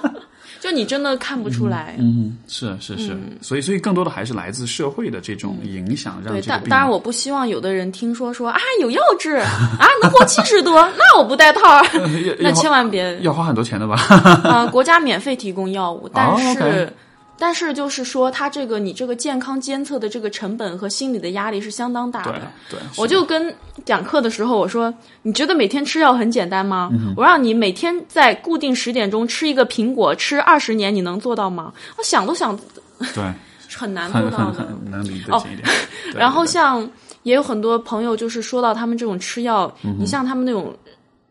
就你真的看不出来。嗯，是是是，所以所以更多的还是来自社会的这种影响，让对，当然我不希望有的人听说说啊有药治 啊能活七十多，那我不戴套，那千万别要花很多钱的吧？啊、国家免费提供药物，但哦是。但是就是说，它这个你这个健康监测的这个成本和心理的压力是相当大的。对，我就跟讲课的时候我说：“你觉得每天吃药很简单吗？嗯我让你每天在固定十点钟吃一个苹果，吃二十年，你能做到吗？我想都想，对 很难做到的。很很能理解一点。对然后像也有很多朋友就是说到他们这种吃药，嗯你像他们那种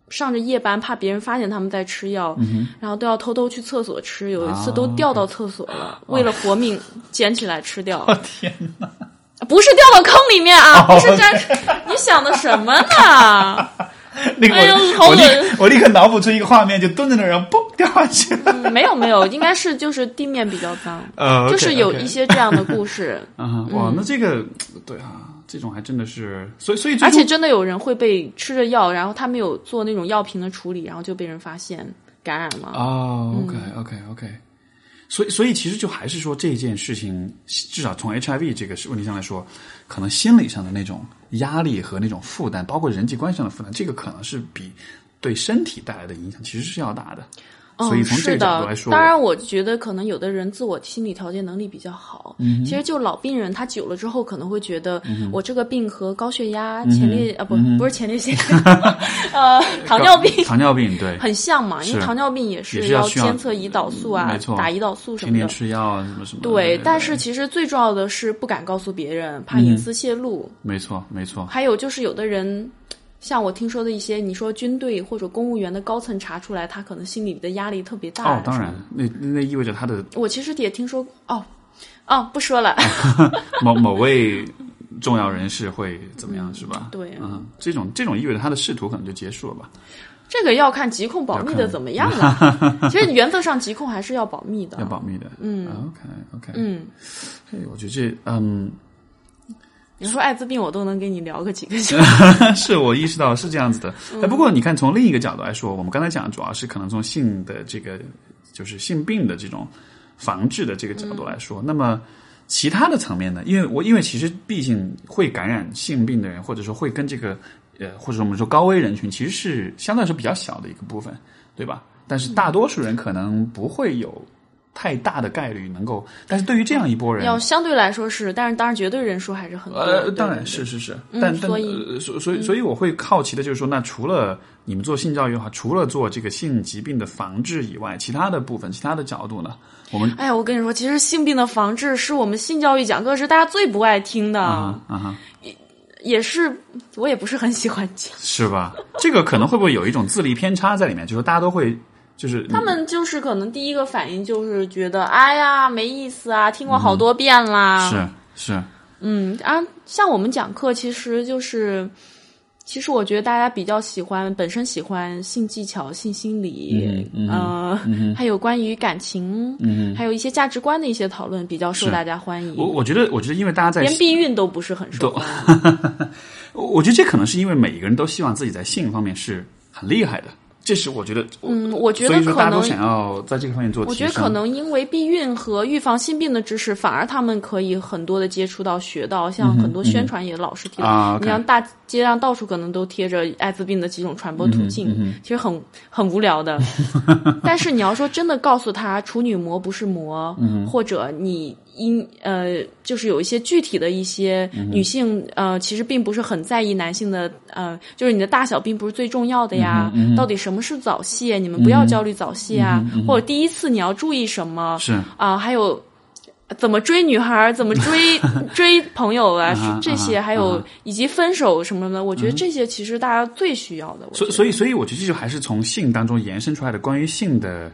上着夜班，怕别人发现他们在吃药，嗯然后都要偷偷去厕所吃，有一次啊都掉到厕所了，为了活命捡起来吃掉。天哪！不是掉到坑里面啊，哦不是这样，你想的什么呢？那个哎呦我我立好恶我立刻脑补出一个画面，就蹲在那儿，然后嘣掉下去了。嗯没有没有，应该是就是地面比较脏，呃，就是有一些这样的故事，啊哈，哇，那这个对啊，这种还真的是，所以所以而且真的有人会被吃着药，然后他没有做那种药瓶的处理，然后就被人发现感染了。哦，OK OK OK，所以所以其实就还是说这件事情，至少从 HIV 这个问题上来说，可能心理上的那种压力和那种负担，包括人际关系上的负担，这个可能是比对身体带来的影响其实是要大的。所以嗯，从这是的个角度来。说，当然，我觉得可能有的人自我心理调节能力比较好。嗯其实就老病人，他久了之后可能会觉得，我这个病和高血压、前列啊不不是前列腺，呃，糖尿病糖尿病对，很像嘛，因为糖尿病也也是是要监测胰岛素啊打胰岛素什天天么的。吃药什么什么的。对，但是其实最重要的是不敢告诉别人，怕隐私泄露。没错没错，还有就是有的人，像我听说的一些，你说军队或者公务员的高层查出来，他可能心里的压力特别大。哦，当然，那那意味着他的我其实也听说哦，哦，不说了。某某位重要人士会怎么样，是吧？对嗯，这种这种意味着他的仕途可能就结束了吧？这个要看疾控保密的怎么样了。其实原则上疾控还是要保密的，要保密的。嗯，OK OK，嗯，哎，我觉得这嗯。你说艾滋病，我都能跟你聊个几个小时。是我意识到是这样子的。哎，不过你看，从另一个角度来说，我们刚才讲主要是可能从性的这个，就是性病的这种防治的这个角度来说。那么其他的层面呢？因为我因为其实毕竟会感染性病的人，或者说会跟这个呃，或者说我们说高危人群，其实是相对来说比较小的一个部分，对吧？但是大多数人可能不会有。太大的概率能够，但是对于这样一波人，要相对来说是，但是当然绝对人数还是很多。呃，当然是是是，但所以所所以所以我会好奇的就是说，那除了你们做性教育的话，除了做这个性疾病的防治以外，其他的部分、其他的角度呢？我们哎呀，我跟你说，其实性病的防治是我们性教育讲课是大家最不爱听的啊哈，也也是我也不是很喜欢讲，是吧？这个可能会不会有一种自立偏差在里面？就是大家都会。就是他们就是可能第一个反应就是觉得哎呀没意思啊，听过好多遍啦。是是，嗯啊，像我们讲课其实就是，其实我觉得大家比较喜欢本身喜欢性技巧、性心理，呃，还有关于感情，嗯还有一些价值观的一些讨论比较受大家欢迎。我我觉得我觉得因为大家在连避孕都不是很受欢迎。我觉得这可能是因为每一个人都希望自己在性方面是很厉害的。这是我觉得，嗯，我觉得可能想要在这个方面做。我觉得可能因为避孕和预防性病的知识，反而他们可以很多的接触到、学到，像很多宣传也老是提到，你像大街上到处可能都贴着艾滋病的几种传播途径，其实很很无聊的。但是你要说真的告诉他处女膜不是膜，或者你。因呃，就是有一些具体的一些女性呃，其实并不是很在意男性的呃，就是你的大小并不是最重要的呀。到底什么是早泄？你们不要焦虑早泄啊，或者第一次你要注意什么？是啊，还有怎么追女孩，怎么追 追朋友啊，这些还有以及分手什么的，我觉得这些其实大家最需要的。所所以所以，我觉得这就还是从性当中延伸出来的关于性的。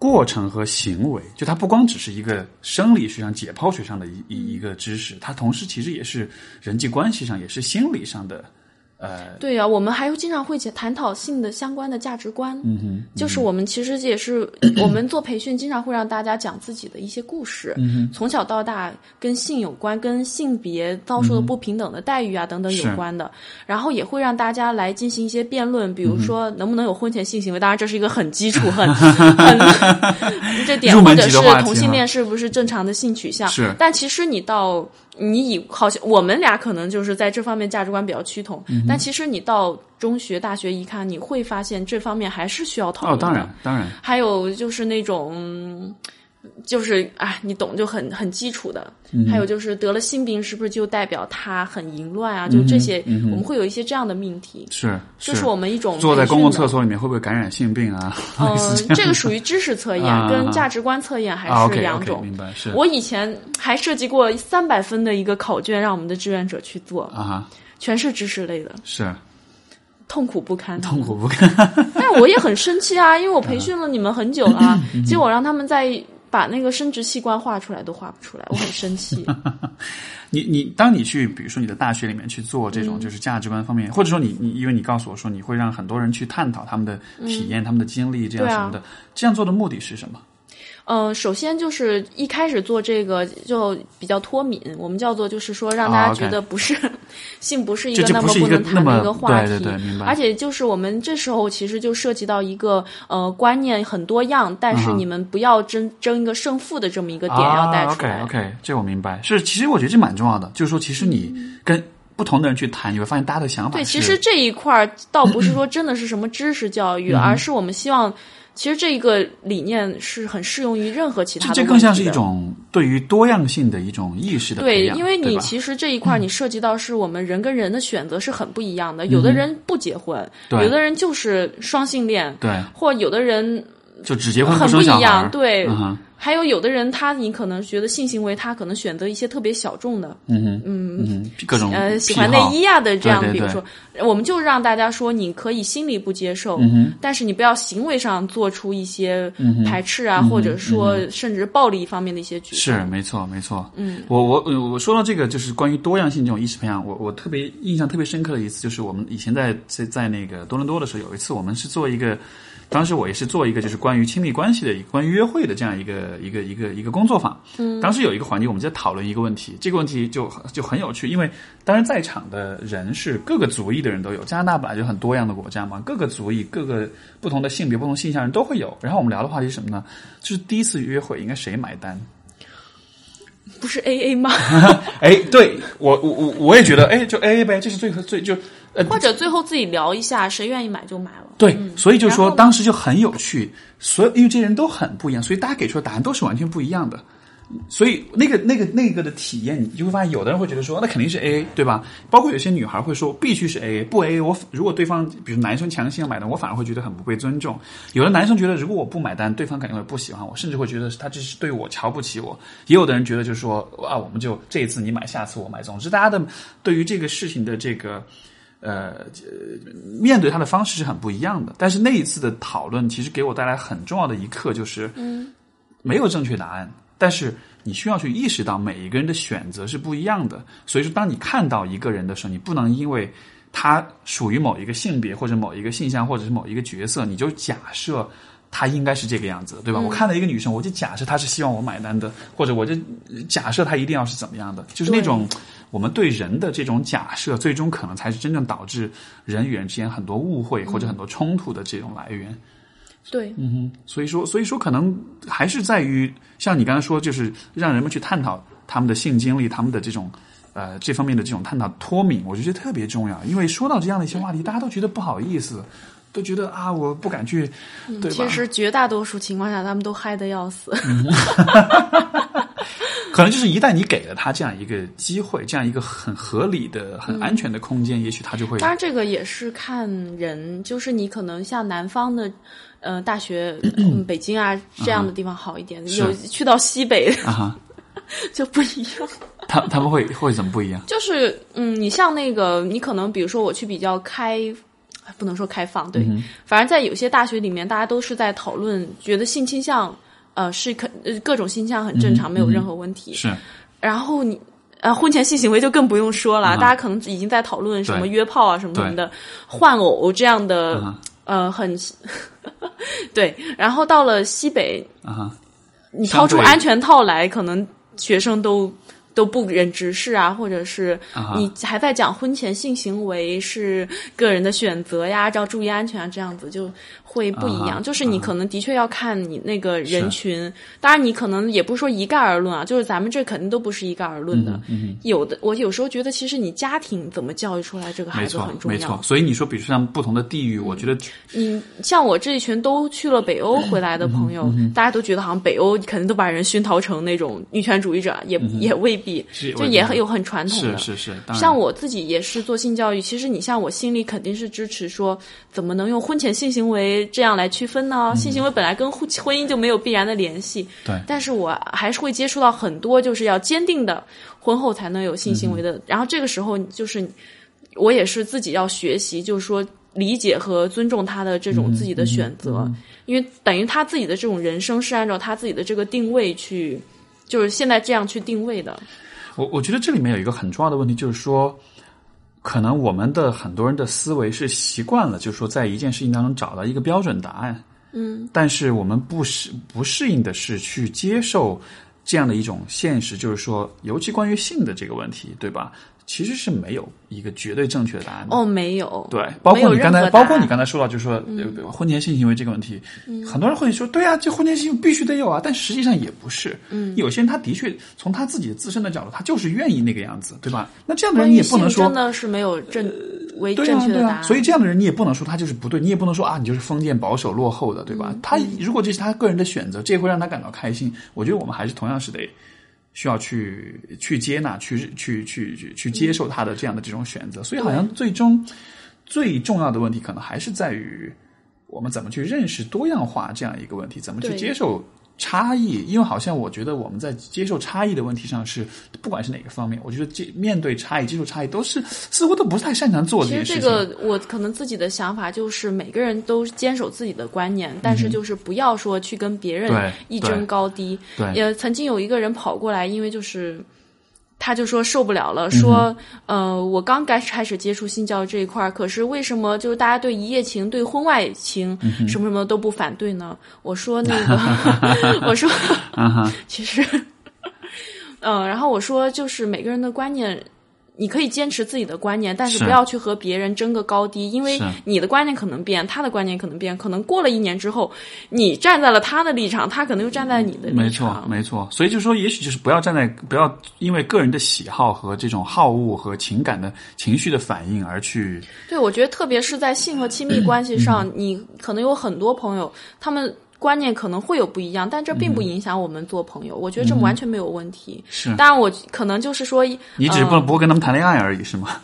过程和行为，就它不光只是一个生理学上、解剖学上的一一一个知识，它同时其实也是人际关系上，也是心理上的。呃，对呀，我们还有经常会探讨性的相关的价值观。嗯哼，就是我们其实也是我们做培训，经常会让大家讲自己的一些故事。嗯哼，从小到大跟性有关，跟性别遭受的不平等的待遇啊等等有关的。然后也会让大家来进行一些辩论，比如说能不能有婚前性行为？当然这是一个很基础、很很 这点，或者是同性恋是不是正常的性取向？是。但其实你到。你以好像我们俩可能就是在这方面价值观比较趋同，但其实你到中学、大学一看，你会发现这方面还是需要讨论当然，当然。还有就是那种。就是啊，你懂就很很基础的。还有就是得了性病，是不是就代表他很淫乱啊？就这些，我们会有一些这样的命题。是，就是我们一种坐在公共厕所里面会不会感染性病啊？嗯，这个属于知识测验，跟价值观测验还是两种。明白。是我以前还设计过三百分的一个考卷，让我们的志愿者去做啊，全是知识类的，是痛苦不堪，痛苦不堪。但我也很生气啊，因为我培训了你们很久了，结果让他们在。把那个生殖器官画出来都画不出来，我很生气。你你，当你去，比如说你的大学里面去做这种就是价值观方面，或者说你你，因为你告诉我说你会让很多人去探讨他们的体验、他们的经历这样什么的，这样做的目的是什么？嗯，首先就是一开始做这个就比较脱敏，我们叫做就是说让大家觉得不是 性不是一个那么不能谈的一个话题，而且就是我们这时候其实就涉及到一个呃观念很多样，但是你们不要争争一个胜负的这么一个点要带出来。OK OK，这我明白。是，其实我觉得这蛮重要的，就是说其实你跟不同的人去谈，你会发现大家的想法。对，其实这一块儿倒不是说真的是什么知识教育，而是我们希望。其实这一个理念是很适用于任何其他的。这更像是一种对于多样性的一种意识的对，因为你其实这一块你涉及到是我们人跟人的选择是很不一样的。有的人不结婚，有的人就是双性恋，对，或有的人就只结婚很生小孩一样，对。嗯还有有的人，他你可能觉得性行为，他可能选择一些特别小众的，嗯哼，嗯嗯，各种呃，喜欢内衣啊的这样，对对比如说，我们就让大家说，你可以心里不接受，嗯但是你不要行为上做出一些嗯排斥啊，或者说甚至暴力方面的一些举动。是没错，没错。嗯，我我我说到这个，就是关于多样性这种意识培养，我我特别印象特别深刻的一次，就是我们以前在在在那个多伦多的时候，有一次我们是做一个。当时我也是做一个就是关于亲密关系的、关于约会的这样一个一个一个一个工作坊。嗯，当时有一个环节，我们在讨论一个问题，这个问题就就很有趣，因为当然在场的人是各个族裔的人都有，加拿大本来就很多样的国家嘛，各个族裔、各个不同的性别、不同性向人都会有。然后我们聊的话题是什么呢？就是第一次约会应该谁买单？不是 A A 吗？哎，对我我我我也觉得，哎，就 A A 呗，这是最最就呃，或者最后自己聊一下，谁愿意买就买了。对，所以就说当时就很有趣，所有因为这些人都很不一样，所以大家给出的答案都是完全不一样的。所以那个那个那个的体验，你就会发现，有的人会觉得说，那肯定是 A A，对吧？包括有些女孩会说，必须是 A A，不 A A，我如果对方比如男生强行要买单，我反而会觉得很不被尊重。有的男生觉得，如果我不买单，对方肯定会不喜欢我，甚至会觉得他这是对我瞧不起我。也有的人觉得就是说，啊，我们就这一次你买，下次我买。总之，大家的对于这个事情的这个。呃，面对他的方式是很不一样的。但是那一次的讨论，其实给我带来很重要的一课，就是，嗯，没有正确答案，但是你需要去意识到每一个人的选择是不一样的。所以说，当你看到一个人的时候，你不能因为他属于某一个性别或者某一个性向或者是某一个角色，你就假设。他应该是这个样子，对吧？我看到一个女生，我就假设她是希望我买单的，或者我就假设她一定要是怎么样的，就是那种我们对人的这种假设，最终可能才是真正导致人与人之间很多误会或者很多冲突的这种来源。对，嗯哼，所以说，所以说，可能还是在于像你刚才说，就是让人们去探讨他们的性经历，他们的这种呃这方面的这种探讨脱敏，我就觉得特别重要。因为说到这样的一些话题，大家都觉得不好意思。都觉得啊，我不敢去，对吧？其实绝大多数情况下，他们都嗨的要死。可能就是一旦你给了他这样一个机会，这样一个很合理的、很安全的空间，也许他就会。当然，这个也是看人，就是你可能像南方的，呃，大学，嗯、北京啊这样的地方好一点，有去到西北啊，就不一样。他他们会会怎么不一样？就是嗯，你像那个，你可能比如说我去比较开。不能说开放，对，嗯、反正在有些大学里面，大家都是在讨论，觉得性倾向，呃，是可各种性向很正常，嗯、没有任何问题。是，然后你呃，婚前性行为就更不用说了，啊、大家可能已经在讨论什么约炮啊什么什么的，换偶这样的，嗯、呃，很 对。然后到了西北，啊，你掏出安全套来，可能学生都。都不忍直视啊，或者是你还在讲婚前性行为是个人的选择呀，要注意安全啊，这样子就会不一样。就是你可能的确要看你那个人群，当然你可能也不是说一概而论啊，就是咱们这肯定都不是一概而论的。嗯有的我有时候觉得，其实你家庭怎么教育出来这个孩子很重要。没错，所以你说，比如说像不同的地域，我觉得你像我这一群都去了北欧回来的朋友，大家都觉得好像北欧肯定都把人熏陶成那种女权主义者，也也未必。就也很有很传统的，是是是。像我自己也是做性教育，其实你像我心里肯定是支持说，怎么能用婚前性行为这样来区分呢？性行为本来跟婚婚姻就没有必然的联系。对。但是我还是会接触到很多，就是要坚定的婚后才能有性行为的。嗯、然后这个时候就是我也是自己要学习，就是说理解和尊重他的这种自己的选择，嗯嗯、因为等于他自己的这种人生是按照他自己的这个定位去，就是现在这样去定位的。我我觉得这里面有一个很重要的问题，就是说，可能我们的很多人的思维是习惯了，就是说，在一件事情当中找到一个标准答案，嗯，但是我们不适不适应的是去接受这样的一种现实，就是说，尤其关于性的这个问题，对吧？其实是没有一个绝对正确的答案的。哦，没有。对，包括你刚才，包括你刚才说到，就是说、嗯、婚前性行为这个问题，嗯、很多人会说，对啊，这婚前性必须得有啊，但实际上也不是。嗯，有些人他的确从他自己自身的角度，他就是愿意那个样子，对吧？那这样的人你也不能说真的是没有正为对正确的答案、啊啊。所以这样的人你也不能说他就是不对，你也不能说啊，你就是封建保守落后的，对吧？嗯、他如果这是他个人的选择，这会让他感到开心，我觉得我们还是同样是得。需要去去接纳、去去去去去接受他的这样的这种选择，所以好像最终最重要的问题可能还是在于我们怎么去认识多样化这样一个问题，怎么去接受差异？因为好像我觉得我们在接受差异的问题上是，不管是哪个方面，我觉得接面对差异、接受差异都是似乎都不太擅长做这其件事情。实这个我可能自己的想法就是每个人都坚守自己的观念，但是就是不要说去跟别人一争高低。对也曾经有一个人跑过来，因为就是。他就说受不了了，说，嗯呃，我刚开始开始接触性教育这一块儿，可是为什么就是大家对一夜情、对婚外情嗯什么什么都不反对呢？我说那个，我说，其实，嗯、然后我说就是每个人的观念。你可以坚持自己的观念，但是是不要去和别人争个高低，因为你的观念可能变，他的观念可能变，可能过了一年之后，你站在了他的立场，他可能又站在你的立场。没错，没错。所以就是说，也许就是不要站在，不要因为个人的喜好和这种好恶和情感的情绪的反应而去。对，我觉得特别是在性和亲密关系上，你可能有很多朋友，他们观念可能会有不一样，但这并不影响我们做朋友。我觉得这完全没有问题。是当然，我可能就是说，你只不过不会跟他们谈恋爱而已，是吗？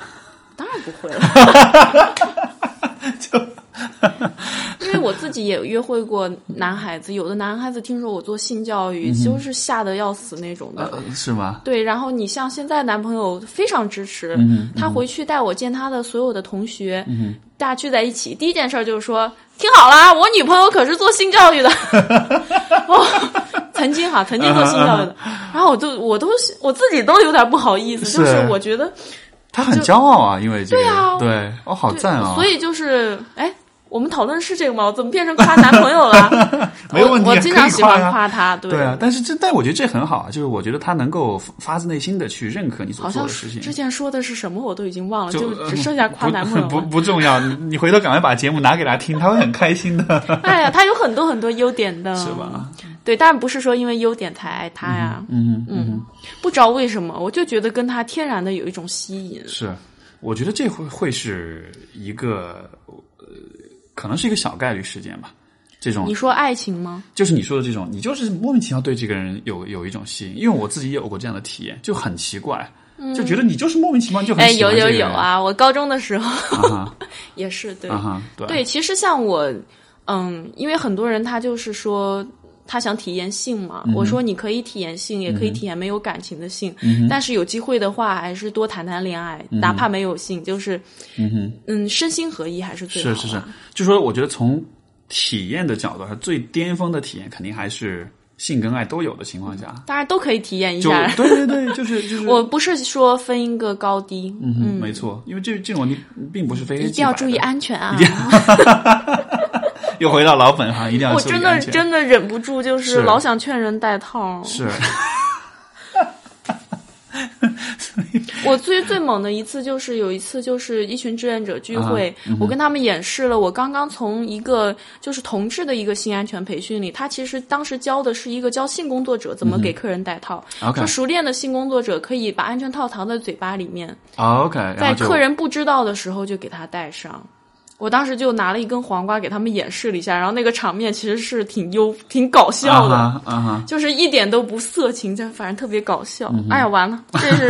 当然不会了。因为我自己也约会过男孩子，有的男孩子听说我做性教育，就是吓得要死那种的。呃，是吗？对，然后你像现在男朋友非常支持，他回去带我见他的所有的同学，大家聚在一起，第一件事就是说，听好了啊，我女朋友可是做性教育的，哦，曾经哈，曾经做性教育的，然后我都我都我自己都有点不好意思，就是是我觉得他很骄傲啊，因为这个。对啊。对哦，好赞啊！所以就是哎。我们讨论是这个吗？我怎么变成夸男朋友了？没有问题我，我经可常喜欢以夸他，对对啊，但是这，但我觉得这很好啊，就是我觉得他能够发自内心的去认可你做的事情。之前说的是什么我都已经忘了，就呃只剩下夸不不男朋友了。不重要，你你回头赶快把节目拿给他听，他会很开心的，哎呀，他有很多很多优点的，是吧？对，但不是说因为优点才爱他呀，嗯嗯嗯，不知道为什么，我就觉得跟他天然的有一种吸引。是，我觉得这会会是一个呃，可能是一个小概率事件吧。这种你说爱情吗？就是你说的这种，你就是莫名其妙对这个人有有一种吸引，因为我自己也有过这样的体验，就很奇怪，就觉得你就是莫名其妙就很哎，喜有有有啊！我高中的时候啊 也是对啊，对对，其实像我，嗯，因为很多人他就是说。他想体验性嘛？嗯我说你可以体验性，也可以体验没有感情的性，嗯但是有机会的话，还是多谈谈恋爱，哪怕没有性，就是嗯嗯身心合一还是最好的。是。是是，就说我觉得从体验的角度，最巅峰的体验肯定还是性跟爱都有的情况下，大家都可以体验一下。对对对，就是就是。我不是说分一个高低，嗯，没错，因为这这种问题并不是非黑一定要注意安全啊！又回到老本行，一定要我真的真的忍不住，就是是。老想劝人戴套。是。我最最猛的一次就是有一次就是一群志愿者聚会，嗯我跟他们演示了我刚刚从一个就是同志的一个性安全培训里，他其实当时教的是一个教性工作者怎么给客人戴套，说熟练的性工作者可以把安全套藏在嘴巴里面，OK，在客人不知道的时候就给他戴上。我当时就拿了一根黄瓜给他们演示了一下，然后那个场面其实是挺优、挺搞笑的。就是一点都不色情，就反正特别搞笑。嗯哎呀，完了，这是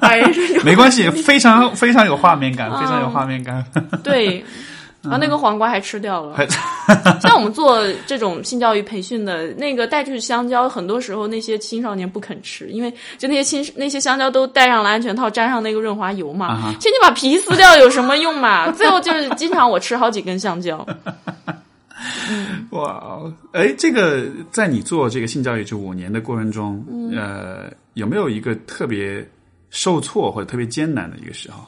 哎，没关系，非常非常有画面感，非常有画面感。对。然后那个黄瓜还吃掉了。还 像我们做这种性教育培训的，那个带去香蕉，很多时候那些青少年不肯吃，因为就那些青那些香蕉都戴上了安全套，沾上那个润滑油嘛。其实你把皮撕掉有什么用嘛？最后就是经常我吃好几根香蕉。哇哦，哎，这个在你做这个性教育这五年的过程中，嗯呃，有没有一个特别受挫或者特别艰难的一个时候？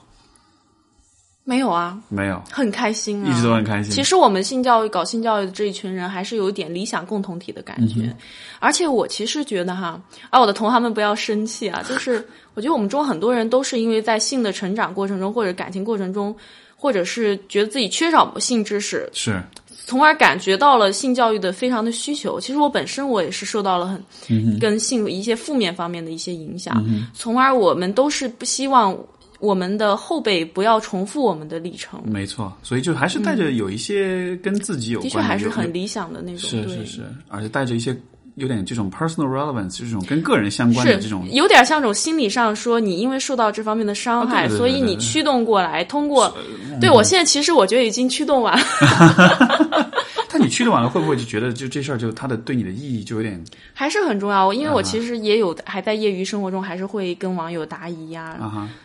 没有啊，没有，很开心啊，一直都很开心。其实我们性教育搞性教育的这一群人，还是有一点理想共同体的感觉。嗯而且我其实觉得哈，啊，我的同行们不要生气啊，就是我觉得我们中很多人都是因为在性的成长过程中，或者感情过程中，或者是觉得自己缺少性知识，是。从而感觉到了性教育的非常的需求。其实我本身我也是受到了很、嗯跟性一些负面方面的一些影响，从而我们都是不希望我们的后辈不要重复我们的历程。没错，所以就还是带着有一些跟自己有关的确还是很理想的那种，是是是，而且带着一些有点这种 personal relevance，就是这种跟个人相关的这种有点像这种心理上说，你因为受到这方面的伤害，啊对对对所以你驱动过来，通过。对我现在其实我觉得已经驱动完，但你去的晚了，会不会就觉得就这事儿就它的对你的意义就有点还是很重要？因为我其实也有还在业余生活中，还是会跟网友答疑呀？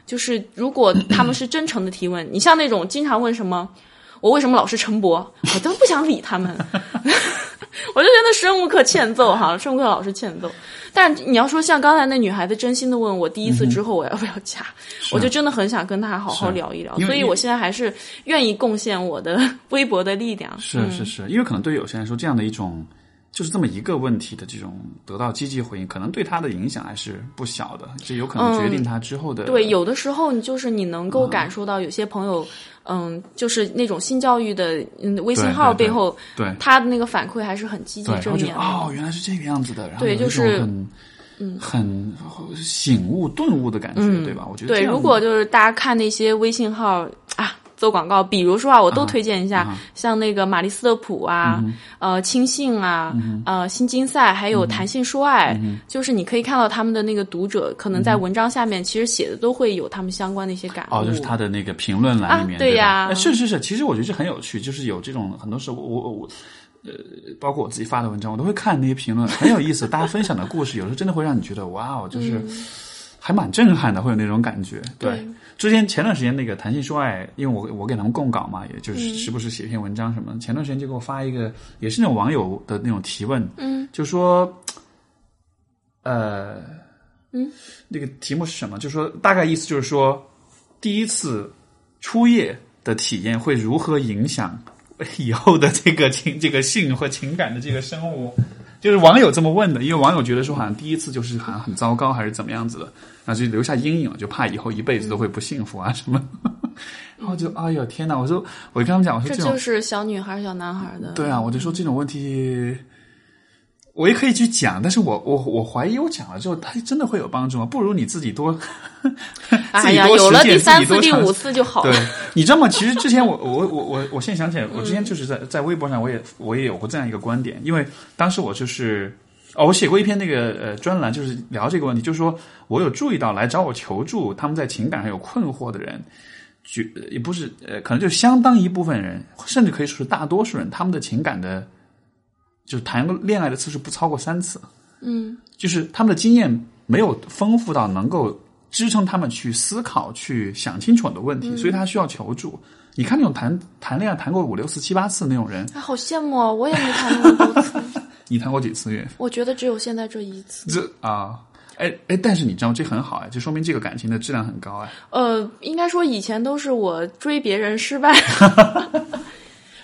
就是如果他们是真诚的提问，你像那种经常问什么我为什么老是陈博，我都不想理他们，我就觉得生无可欠揍哈，生无可老是欠揍。但你要说像刚才那女孩子真心的问我第一次之后我要不要嫁，我就真的很想跟她好好聊一聊。所以我现在还是愿意贡献我的 微薄的力量。是是是，因为可能对于有些人来说，这样的一种就是这么一个问题的这种得到积极回应，可能对他的影响还是不小的，这有可能决定他之后的、对，有的时候你就是你能够感受到有些朋友，嗯，就是那种性教育的嗯微信号背后，对他的那个反馈还是很积极，正面。哦，原来是这个样子的，然后就是很嗯很醒悟顿悟的感觉，对吧？我觉得对，如果就是大家看那些微信号啊。做广告，比如说啊，我都推荐一下，像那个玛丽斯特普啊，呃，轻信啊，呃，新金赛，还有谈性说爱，就是你可以看到他们的那个读者，可能在文章下面其实写的都会有他们相关的一些感悟。哦，就是他的那个评论栏里面，啊对呀哎是是是，其实我觉得这很有趣，就是有这种很多时候我我我。呃，包括我自己发的文章，我都会看那些评论，很有意思。大家分享的故事，有时候真的会让你觉得，哇哦，就是还蛮震撼的，会有那种感觉。对，对之前前段时间那个谈性说爱，因为我我给他们供稿嘛，也就是时不时写一篇文章什么的。前段时间就给我发一个，也是那种网友的那种提问，嗯，就说，呃，嗯，那个题目是什么？就说大概意思就是说，第一次初夜的体验会如何影响以后的这个情、这个性和情感的这个生活？就是网友这么问的，因为网友觉得说好像第一次就是好像很糟糕，还是怎么样子的，然后就留下阴影了，就怕以后一辈子都会不幸福啊什么。然后就哎呦天哪！我说我就跟他们讲，我说这就是小女孩、小男孩的。对啊，我就说这种问题，我也可以去讲，但是我我我怀疑我讲了之后，它真的会有帮助吗？不如你自己多，自 哎呀，有了第三次、第五次就好了对。，你知道吗？其实之前我我我我我现在想起来，我之前就是在在微博上我也我也有过这样一个观点，因为当时我就是。哦，我写过一篇那个呃专栏，就是聊这个问题，就是说我有注意到来找我求助，他们在情感上有困惑的人，绝也不是呃，可能就相当一部分人，甚至可以说是大多数人，他们的情感的，就是谈过恋爱的次数不超过三次，嗯，就是他们的经验没有丰富到能够支撑他们去思考、去想清楚很多问题，所以他需要求助。你看那种谈谈恋爱谈过五六次、七八次那种人，哎，好羡慕啊！我也没谈过多次，你谈过几次月？我觉得只有现在这一次。这啊，哎哎，但是你知道这很好哎，就说明这个感情的质量很高哎。呃，应该说以前都是我追别人失败。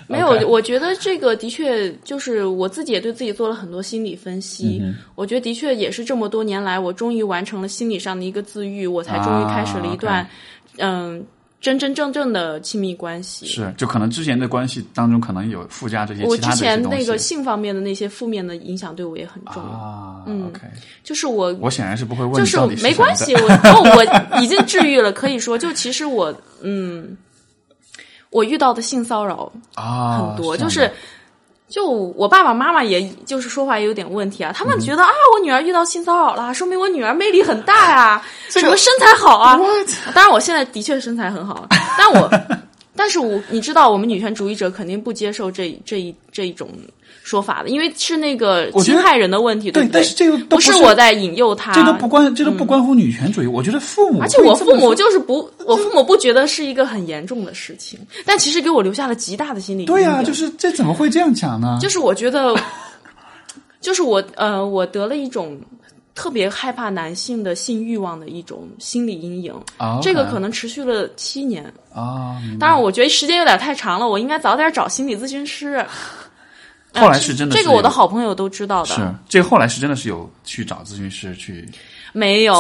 没有我觉得这个的确就是我自己也对自己做了很多心理分析。嗯我觉得的确也是这么多年来，我终于完成了心理上的一个自愈，我才终于开始了一段啊嗯、真真正正的亲密关系。是，就可能之前的关系当中可能有附加这些我之前那个性方面的那些负面的影响对我也很重，啊、嗯就是我我显然是不会问就是没关系，我哦，我已经治愈了，可以说，就其实我嗯，我遇到的性骚扰啊，很多，就是就我爸爸妈妈也就是说话也有点问题啊，他嗯们觉得、啊，我女儿遇到性骚扰了，说明我女儿魅力很大呀、这个什么身材好啊。当然我现在的确身材很好，但我 但是我你知道，我们女权主义者肯定不接受这这一这一种说法的，因为是那个侵害人的问题，对？但是这个都不是我在引诱他，这都不关，这都不关乎女权主义。我觉得父母而且我父母就是不，我父母不觉得是一个很严重的事情，但其实给我留下了极大的心理阴影。对呀、就是这怎么会这样讲呢？就是我觉得，就是我呃，我得了一种特别害怕男性的性欲望的一种心理阴影，啊，这个可能持续了七年。啊，当然，我觉得时间有点太长了，我应该早点找心理咨询师。后来是真的是这个我的好朋友都知道的，是这个后来是真的是有去找咨询师去没有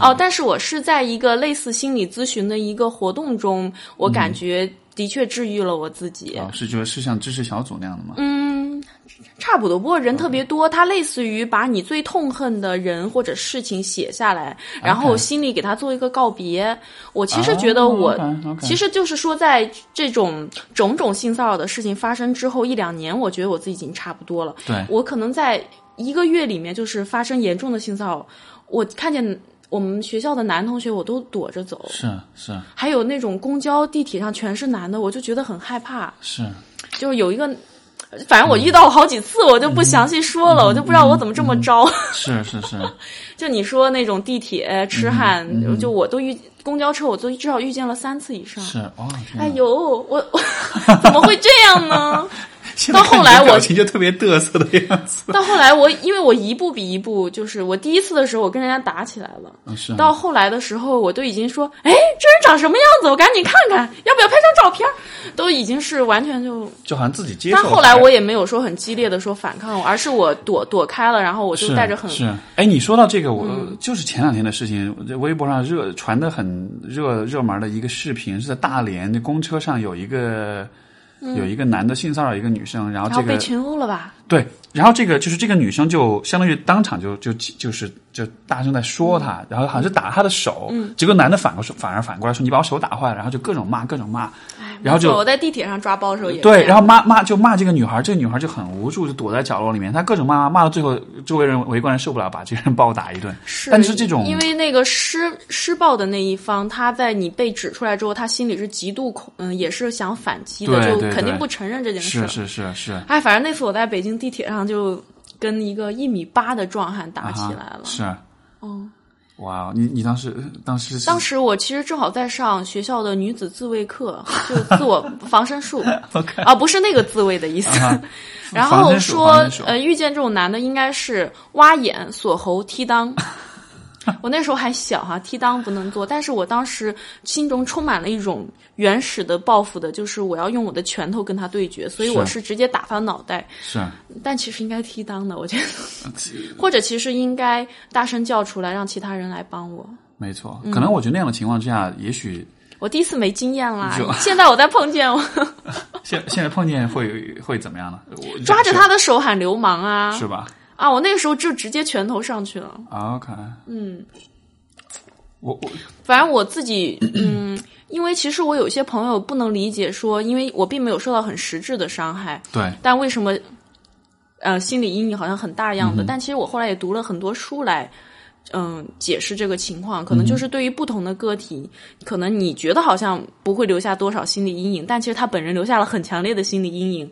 哦，但是我是在一个类似心理咨询的一个活动中，我感觉的确治愈了我自己。哦，是就是像知识小组那样的吗？嗯，差不多，不过人特别多，它类似于把你最痛恨的人或者事情写下来，然后心里给他做一个告别。我其实觉得我，其实就是说，在这种种种性骚扰的事情发生之后一两年，我觉得我自己已经差不多了。对我可能在一个月里面，就是发生严重的性骚扰，我看见我们学校的男同学，我都躲着走。是是还有那种公交、地铁上全是男的，我就觉得很害怕。是，就是有一个反正我遇到过好几次，我就不详细说了，我就不知道我怎么这么招。是是是，就你说那种地铁痴汉，就我都遇公交车，我都至少遇见了三次以上。是哦，哎呦，我 我怎么会这样呢？到后来我表情就特别嘚瑟的样子。到后来我因为我一步比一步，就是我第一次的时候我跟人家打起来了。是。到后来的时候，我都已经说，哎，这人长什么样子？我赶紧看看，要不要拍张照片？都已经是完全就就好像自己接受。但后来我也没有说很激烈的说反抗，而是我躲躲开了，然后我就带着很是。哎，你说到这个，我就是前两天的事情，微博上热传的很热热门的一个视频，是在大连的公车上有一个。有一个男的性骚扰一个女生，然后这个被群殴了吧？对，然后这个就是这个女生就相当于当场就就就是就大声在说他，然后好像是打他的手，结果男的反过说反而反过来说你把我手打坏了，然后就各种骂各种骂。然后就我在地铁上抓包的时候也对，然后骂骂就骂这个女孩，这个女孩就很无助，就躲在角落里面。她各种骂骂到最后，周围人围观人受不了，把这个人暴打一顿。是，但是这种因为那个施施暴的那一方，他在你被指出来之后，他心里是极度恐，嗯，也是想反击的，就肯定不承认这件事。是是是是。哎，反正那次我在北京地铁上就跟一个一米八的壮汉打起来了。是。嗯。哇，你你当时当时当时我其实正好在上学校的女子自卫课，就自我 防身术 啊，不是那个自卫的意思。然后说呃，遇见这种男的应该是挖眼、锁喉、踢裆。我那时候还小哈，踢裆不能做，但是我当时心中充满了一种原始的报复的，就是我要用我的拳头跟他对决，所以我是直接打他脑袋。是，但其实应该踢裆的，我觉得，或者其实应该大声叫出来，让其他人来帮我。没错，可能我觉得那样的情况之下，也许我第一次没经验啦，现在我在碰见我，现现在碰见会会怎么样呢？抓着他的手喊流氓啊，是吧？啊，我那个时候就直接拳头上去了。OK，嗯，我我反正我自己，嗯，因为其实我有些朋友不能理解，说因为我并没有受到很实质的伤害，对，但为什么，呃，心理阴影好像很大样子？但其实我后来也读了很多书来。嗯，解释这个情况，可能就是对于不同的个体，可能你觉得好像不会留下多少心理阴影，但其实他本人留下了很强烈的心理阴影，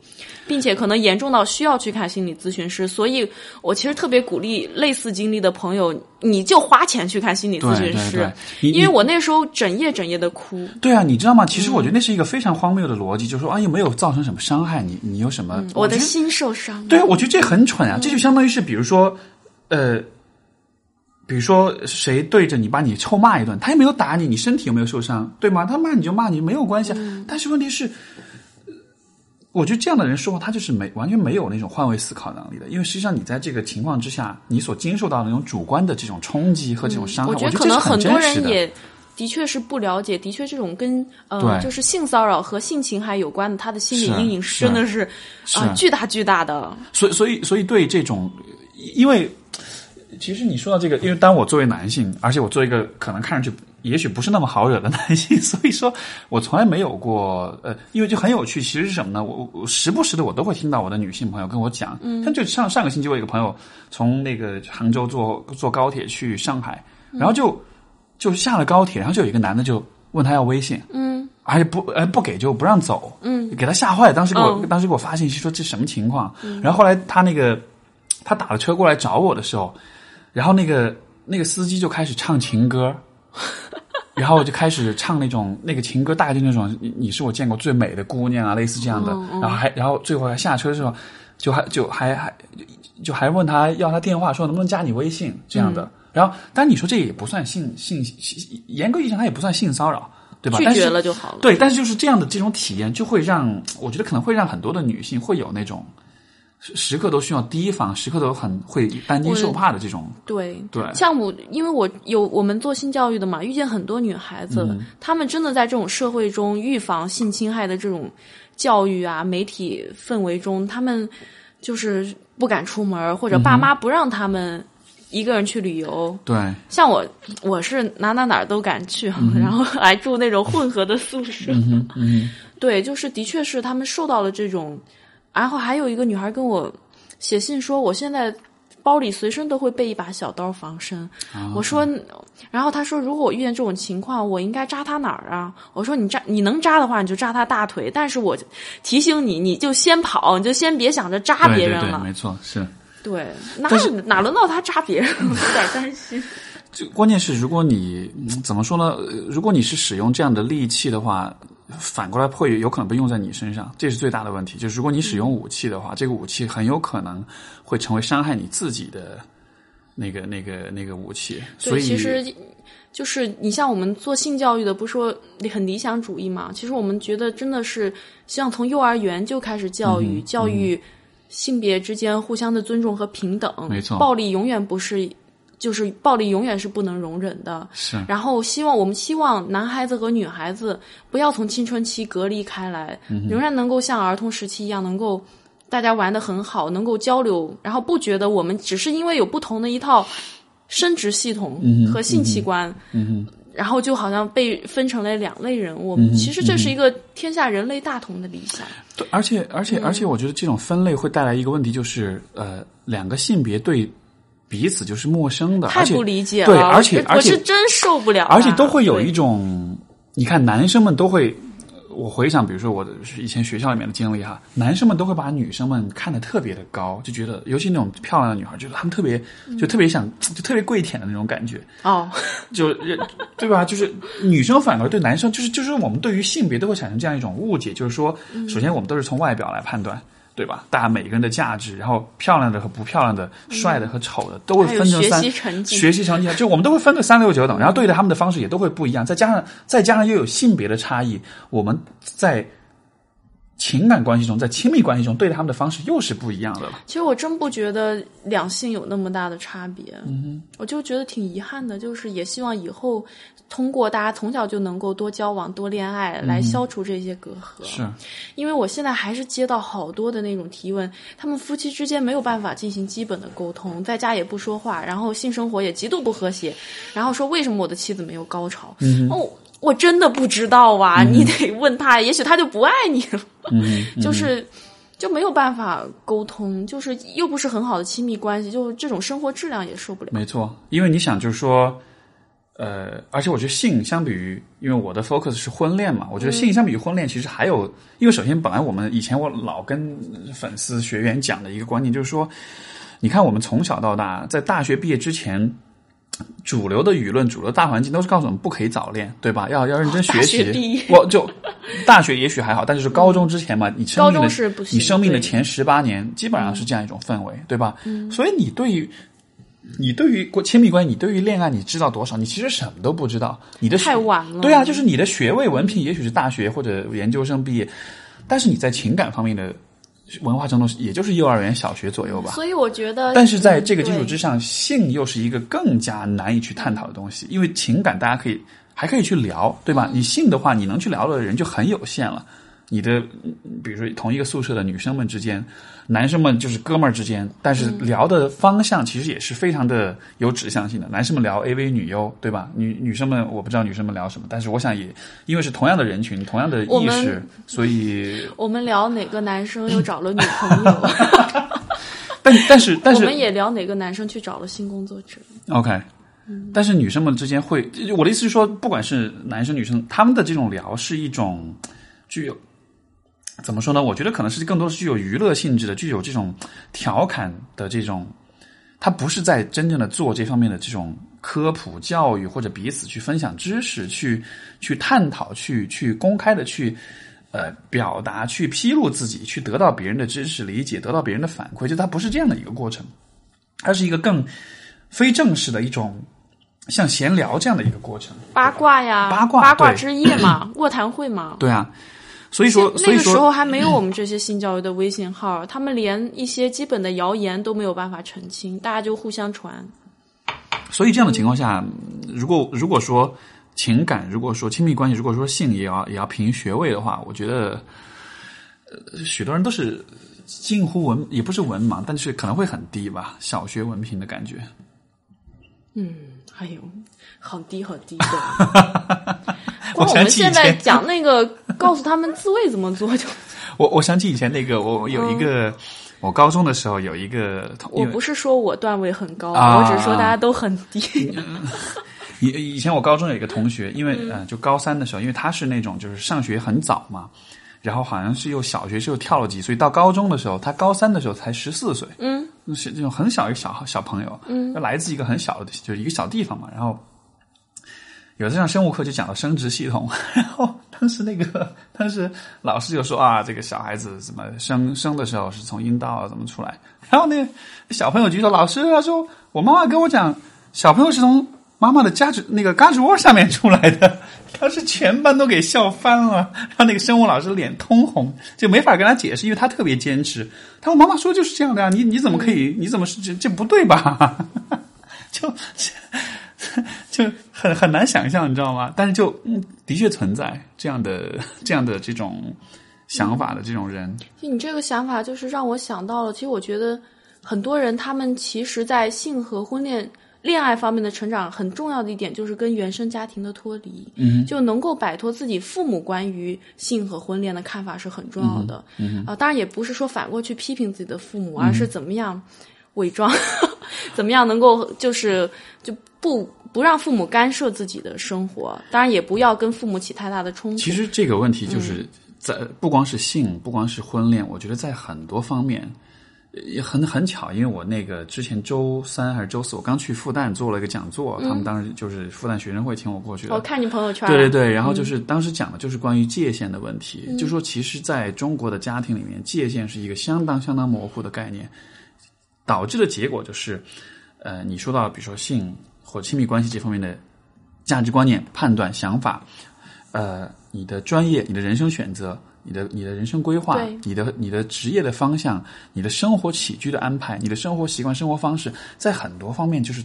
并且可能严重到需要去看心理咨询师。所以我其实特别鼓励类似经历的朋友，你就花钱去看心理咨询师，因为我那时候整夜整夜的哭。对啊，你知道吗？其实我觉得那是一个非常荒谬的逻辑，就是说啊，又没有造成什么伤害，你你有什么？我的心受伤。对啊，我觉得这很蠢啊！这就相当于是，比如说，呃。比如说，谁对着你把你臭骂一顿，他也没有打你，你身体有没有受伤，对吗？他骂你就骂你，没有关系。但是问题是，我觉得这样的人说话，他就是没完全没有那种换位思考能力的。因为实际上，你在这个情况之下，你所经受到的那种主观的这种冲击和这种伤害，我觉得可能很多人也的确是不了解。的确，这种跟呃，就是性骚扰和性侵害有关的，他的心理阴影真的是啊，巨大巨大的。所以，所以，所以对这种，因为。其实你说到这个，因为当我作为男性，而且我做一个可能看上去也许不是那么好惹的男性，所以说我从来没有过呃，因为就很有趣。其实是什么呢？我我时不时的我都会听到我的女性朋友跟我讲，嗯，像就上上个星期我有一个朋友从那个杭州坐坐高铁去上海，然后就就下了高铁，然后就有一个男的就问他要微信，嗯，而且不呃不给就不让走，嗯，给他吓坏了。当时给我当时给我发信息说这什么情况？然后后来他那个他打了车过来找我的时候。然后那个那个司机就开始唱情歌，然后就开始唱那种那个情歌，大概就那种你你是我见过最美的姑娘啊，类似这样的。然后还然后最后还下车的时候，就还就还还就还问他要他电话，说能不能加你微信这样的。然后，但你说这也不算性性严格意义上，它也不算性骚扰，对吧？拒绝了就好了。对，但是就是这样的这种体验，就会让我觉得可能会让很多的女性会有那种。时刻都需要提防，时刻都很会担惊受怕的这种。对对，像我，因为我有我们做性教育的嘛，遇见很多女孩子，她们真的在这种社会中预防性侵害的这种教育啊，媒体氛围中，她们就是不敢出门，或者爸妈不让他们一个人去旅游。对，像我，我是哪哪哪儿都敢去，然后还住那种混合的宿舍。嗯，对，就是的确是他们受到了这种。然后还有一个女孩跟我写信说，我现在。包里随身都会备一把小刀防身。我说，然后她说，如果我遇见这种情况，我应该扎他哪儿啊？我说，你扎你能扎的话，你就扎他大腿。但是我提醒你，你就先跑，你就先别想着扎别人了。没错，是。对，哪哪轮到他扎别人？有点担心。就关键是，如果你怎么说呢？如果你是使用这样的利器的话，反过来会有可能被用在你身上，这是最大的问题。就是如果你使用武器的话，这个武器很有可能会成为伤害你自己的那个、那个、那个武器。所以，其实就是你像我们做性教育的，不是说很理想主义嘛？其实我们觉得真的是希望从幼儿园就开始教育，教育性别之间互相的尊重和平等。没错，暴力永远不是。就是暴力永远是不能容忍的，是。然后希望我们希望男孩子和女孩子不要从青春期隔离开来，仍然能够像儿童时期一样，能够大家玩的很好，能够交流，然后不觉得我们只是因为有不同的一套生殖系统和性器官，然后就好像被分成了两类人。我们其实这是一个天下人类大同的理想。对，而且而且而且，我觉得这种分类会带来一个问题，就是呃，两个性别对。彼此就是陌生的，太不理解了。对，而且而且我是真受不了。而且都会有一种，你看，男生们都会，我回想，比如说我的以前学校里面的经历哈，男生们都会把女生们看得特别的高，就觉得，尤其那种漂亮的女孩，就是他们特别，就特别想，就特别跪舔的那种感觉。哦，就对吧？就是女生反而对男生，就是就是我们对于性别都会产生这样一种误解，就是说，首先我们都是从外表来判断。对吧？大家每个人的价值，然后漂亮的和不漂亮的，帅的和丑的，都会分成三。学习成绩，学习成绩，就我们都会分个三六九等，然后对待他们的方式也都会不一样。再加上再加上又有性别的差异，我们在情感关系中，在亲密关系中对待他们的方式又是不一样的了。其实我真不觉得两性有那么大的差别，嗯，我就觉得挺遗憾的，就是也希望以后。通过大家从小就能够多交往、多恋爱，来消除这些隔阂。是，因为我现在还是接到好多的那种提问，他们夫妻之间没有办法进行基本的沟通，在家也不说话，然后性生活也极度不和谐，然后说为什么我的妻子没有高潮？哦，我真的不知道啊，你得问他，也许他就不爱你了。嗯 就是就没有办法沟通，就是又不是很好的亲密关系，就这种生活质量也受不了。没错，因为你想，就是说。呃，而且我觉得性相比于，因为我的 focus 是婚恋嘛，我觉得性相比于婚恋，其实还有，因为首先本来我们以前我老跟粉丝学员讲的一个观念就是说，你看我们从小到大，在大学毕业之前，主流的舆论、主流大环境都是告诉我们不可以早恋，对吧？要要认真学习。我就大学也许还好，但是高中之前嘛，你生命的你生命的前十八年，基本上是这样一种氛围，对吧？所以你对于。你对于过亲密关系，你对于恋爱，你知道多少？你其实什么都不知道。你的太晚了。对啊，就是你的学位文凭，也许是大学或者研究生毕业，但是你在情感方面的文化程度，也就是幼儿园、小学左右吧。所以我觉得，但是在这个基础之上，性又是一个更加难以去探讨的东西，因为情感大家可以还可以去聊，对吧？你性的话，你能去聊的人就很有限了。你的，比如说同一个宿舍的女生们之间，男生们就是哥们儿之间，但是聊的方向其实也是非常的有指向性的。男生们聊 AV 女优，对吧？女女生们我不知道女生们聊什么，但是我想也因为是同样的人群，同样的意识，所以 我们聊哪个男生又找了女朋友，但但是但是我们也聊哪个男生去找了新工作者。OK，但是女生们之间会，我的意思是说，不管是男生女生，他们的这种聊是一种具有。怎么说呢？我觉得可能是更多是具有娱乐性质的，具有这种调侃的这种，他不是在真正的做这方面的这种科普教育，或者彼此去分享知识，去去探讨，去去公开的去呃表达，去披露自己，去得到别人的知识理解，得到别人的反馈，就它不是这样的一个过程，它是一个更非正式的一种像闲聊这样的一个过程，八卦呀，八卦八卦之夜嘛，卧谈会嘛，对啊。所以说，那个时候还没有我们这些性教育的微信号，他们连一些基本的谣言都没有办法澄清，大家就互相传。所以这样的情况下，如果如果说情感，如果说亲密关系，如果说性也要也要凭学位的话，我觉得，呃，许多人都是近乎文，也不是文盲，但是可能会很低吧，小学文凭的感觉。嗯，还有好低很低的。我们现在讲那个，告诉他们自慰怎么做 就。我我想起以前那个，我有一个我高中的时候有一个，我不是说我段位很高，啊我只是说大家都很低。以以前我高中有一个同学，因为嗯、呃就高三的时候，因为他是那种就是上学很早嘛，然后好像是又小学是又跳了级，所以到高中的时候，他高三的时候才十四岁，嗯，是这种很小一个小小朋友，嗯，来自一个很小的就是一个小地方嘛，然后有次上生物课就讲到生殖系统，然后当时那个当时老师就说啊，这个小孩子怎么生生的时候是从阴道啊怎么出来，然后那小朋友举手，老师他说我妈妈跟我讲，小朋友是从妈妈的夹子那个胳肢窝上面出来的，当时全班都给笑翻了，然后那个生物老师脸通红，就没法跟他解释，因为他特别坚持。他说妈妈说就是这样的呀，你你怎么可以？你怎么是这这不对吧？就 就很很难想象，你知道吗？但是就嗯，的确存在这样的这样的这种想法的这种人。就你这个想法，就是让我想到了。其实我觉得很多人他们其实，在性和婚恋、恋爱方面的成长，很重要的一点就是跟原生家庭的脱离，嗯，就能够摆脱自己父母关于性和婚恋的看法是很重要的。嗯啊，当然也不是说反过去批评自己的父母，而是怎么样伪装，怎么样能够就是就不。不让父母干涉自己的生活，当然也不要跟父母起太大的冲突。其实这个问题就是在不光是性，不光是婚恋，我觉得在很多方面也很很巧。因为我那个之前周三还是周四，我刚去复旦做了一个讲座，他们当时就是复旦学生会请我过去的。我看你朋友圈，对对对，然后就是当时讲的就是关于界限的问题，就说其实在中国的家庭里面，界限是一个相当相当模糊的概念，导致的结果就是，呃，你说到比如说性。或亲密关系这方面的价值观念、判断、想法，呃，你的专业、你的人生选择、你的你的人生规划、你的你的职业的方向、你的生活起居的安排、你的生活习惯、生活方式，在很多方面，就是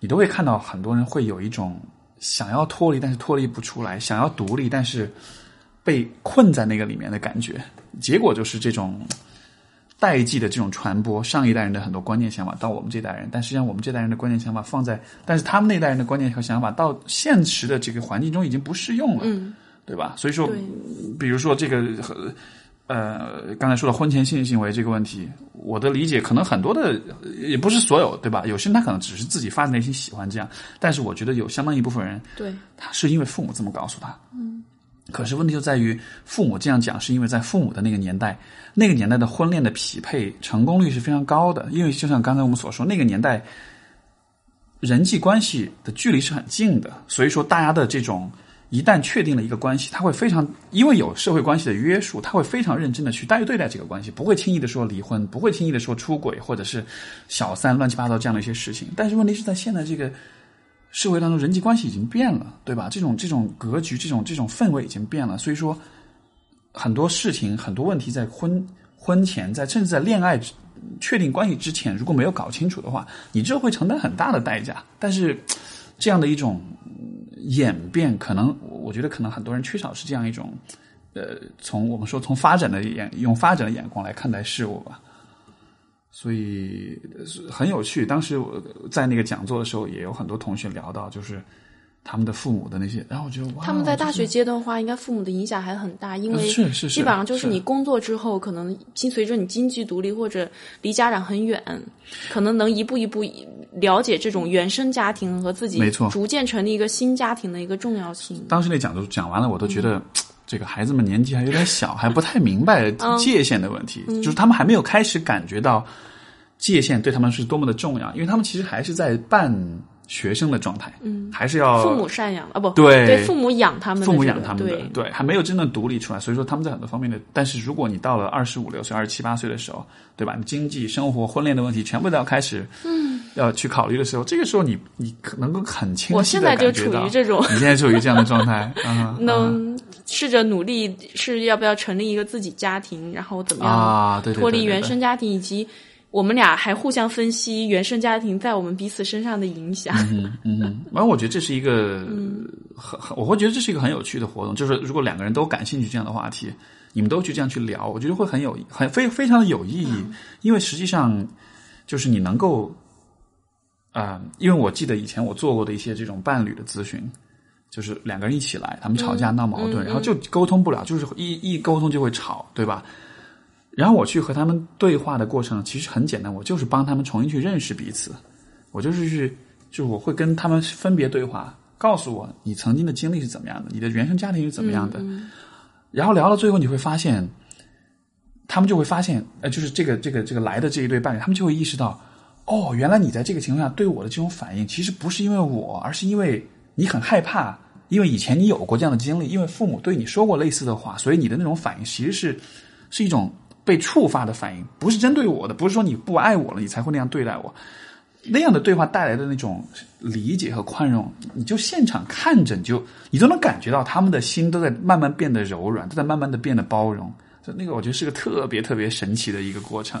你都会看到很多人会有一种想要脱离，但是脱离不出来；想要独立，但是被困在那个里面的感觉。结果就是这种。代际的这种传播，上一代人的很多观念想法到我们这代人，但实际上我们这代人的观念想法放在，但是他们那代人的观念和想法到现实的这个环境中已经不适用了，嗯，对吧？所以说，比如说这个呃，刚才说的婚前性行为这个问题，我的理解可能很多的也不是所有，对吧？有些人他可能只是自己发自内心喜欢这样，但是我觉得有相当一部分人，对，他是因为父母这么告诉他，嗯。可是问题就在于，父母这样讲是因为在父母的那个年代，那个年代的婚恋的匹配成功率是非常高的。因为就像刚才我们所说，那个年代人际关系的距离是很近的，所以说大家的这种一旦确定了一个关系，他会非常因为有社会关系的约束，他会非常认真的去待对待这个关系，不会轻易的说离婚，不会轻易的说出轨或者是小三乱七八糟这样的一些事情。但是问题是在现在这个。社会当中人际关系已经变了，对吧？这种这种格局，这种这种氛围已经变了，所以说很多事情、很多问题在婚婚前，在甚至在恋爱确定关系之前，如果没有搞清楚的话，你这会承担很大的代价。但是这样的一种演变，可能我觉得可能很多人缺少是这样一种呃，从我们说从发展的眼用发展的眼光来看待事物吧。所以很有趣。当时我在那个讲座的时候，也有很多同学聊到，就是他们的父母的那些，然后我觉得哇，他们在大学阶段的话，应该父母的影响还很大，因为是是基本上就是你工作之后，可能随着你经济独立或者离家长很远，可能能一步一步了解这种原生家庭和自己没错逐渐成立一个新家庭的一个重要性。当时那讲座讲完了，我都觉得。这个孩子们年纪还有点小，还不太明白界限的问题，嗯、就是他们还没有开始感觉到界限对他们是多么的重要，因为他们其实还是在半学生的状态，嗯，还是要父母赡养啊，不对，对，父母养他们，父母养他们的，对。对，还没有真正独立出来，所以说他们在很多方面的，但是如果你到了二十五六岁、二十七八岁的时候，对吧？你经济、生活、婚恋的问题全部都要开始，嗯，要去考虑的时候，这个时候你你能够很清晰我现在就处于这种，你现在处于这样的状态，嗯、能试着努力是要不要成立一个自己家庭，然后怎么样脱离原生家庭，以及我们俩还互相分析原生家庭在我们彼此身上的影响。嗯嗯，反正我觉得这是一个很很，我会觉得这是一个很有趣的活动。就是如果两个人都感兴趣这样的话题，你们都去这样去聊，我觉得会很有很非非常的有意义。因为实际上就是你能够啊、呃，因为我记得以前我做过的一些这种伴侣的咨询。就是两个人一起来，他们吵架闹矛盾，然后就沟通不了，就是一一沟通就会吵，对吧？然后我去和他们对话的过程其实很简单，我就是帮他们重新去认识彼此，我就是去，就我会跟他们分别对话，告诉我你曾经的经历是怎么样的，你的原生家庭是怎么样的，然后聊到最后你会发现，他们就会发现，呃，就是这个这个这个来的这一对伴侣，他们就会意识到，哦，原来你在这个情况下对我的这种反应，其实不是因为我，而是因为你很害怕，因为以前你有过这样的经历，因为父母对你说过类似的话，所以你的那种反应其实是是一种。被触发的反应不是针对我的，不是说你不爱我了，你才会那样对待我。那样的对话带来的那种理解和宽容，你就现场看着，你就你都能感觉到他们的心都在慢慢变得柔软，都在慢慢的变得包容。就那个，我觉得是个特别特别神奇的一个过程。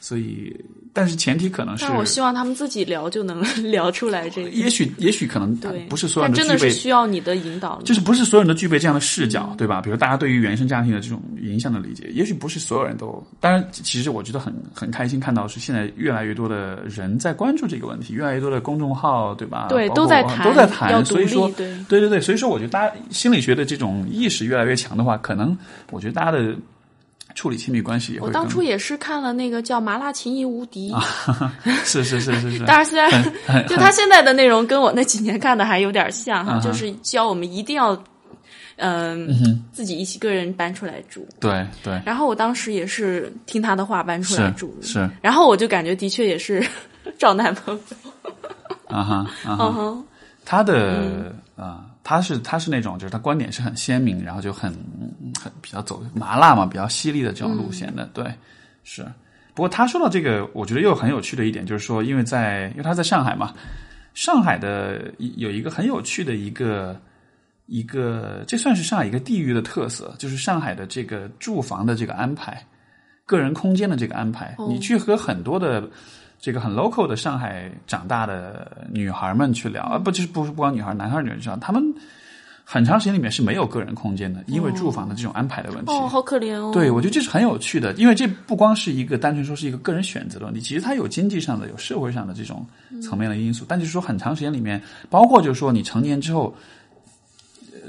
所以，但是前提可能是，但我希望他们自己聊就能 聊出来这个。也许，也许可能对，不是所有人真的是需要你的引导，就是不是所有人都具备这样的视角，对吧？比如大家对于原生家庭的这种影响的理解，也许不是所有人都。当然，其实我觉得很很开心看到是现在越来越多的人在关注这个问题，越来越多的公众号，对吧？对，都在谈，都在谈。所以说，对对对，所以说，我觉得大家心理学的这种意识越来越强的话，可能我觉得大家的。处理亲密关系也会。我当初也是看了那个叫《麻辣情谊无敌》，是是是是是。当然，虽然就他现在的内容跟我那几年看的还有点像哈，就是教我们一定要嗯自己一起个人搬出来住。对对。然后我当时也是听他的话搬出来住，是。然后我就感觉的确也是 找男朋友。啊哈啊哈。他的啊。他是他是那种，就是他观点是很鲜明，然后就很很比较走麻辣嘛，比较犀利的这种路线的，对，是。不过他说到这个，我觉得又很有趣的一点，就是说，因为在因为他在上海嘛，上海的有一个很有趣的一个一个，这算是上海一个地域的特色，就是上海的这个住房的这个安排，个人空间的这个安排，你去和很多的。这个很 local 的上海长大的女孩们去聊啊，不就是不不光女孩，男孩女孩去聊，他们很长时间里面是没有个人空间的，因为住房的这种安排的问题。哦，好可怜哦。对，我觉得这是很有趣的，因为这不光是一个单纯说是一个个人选择的问题，其实它有经济上的、有社会上的这种层面的因素。但就是说，很长时间里面，包括就是说你成年之后，呃，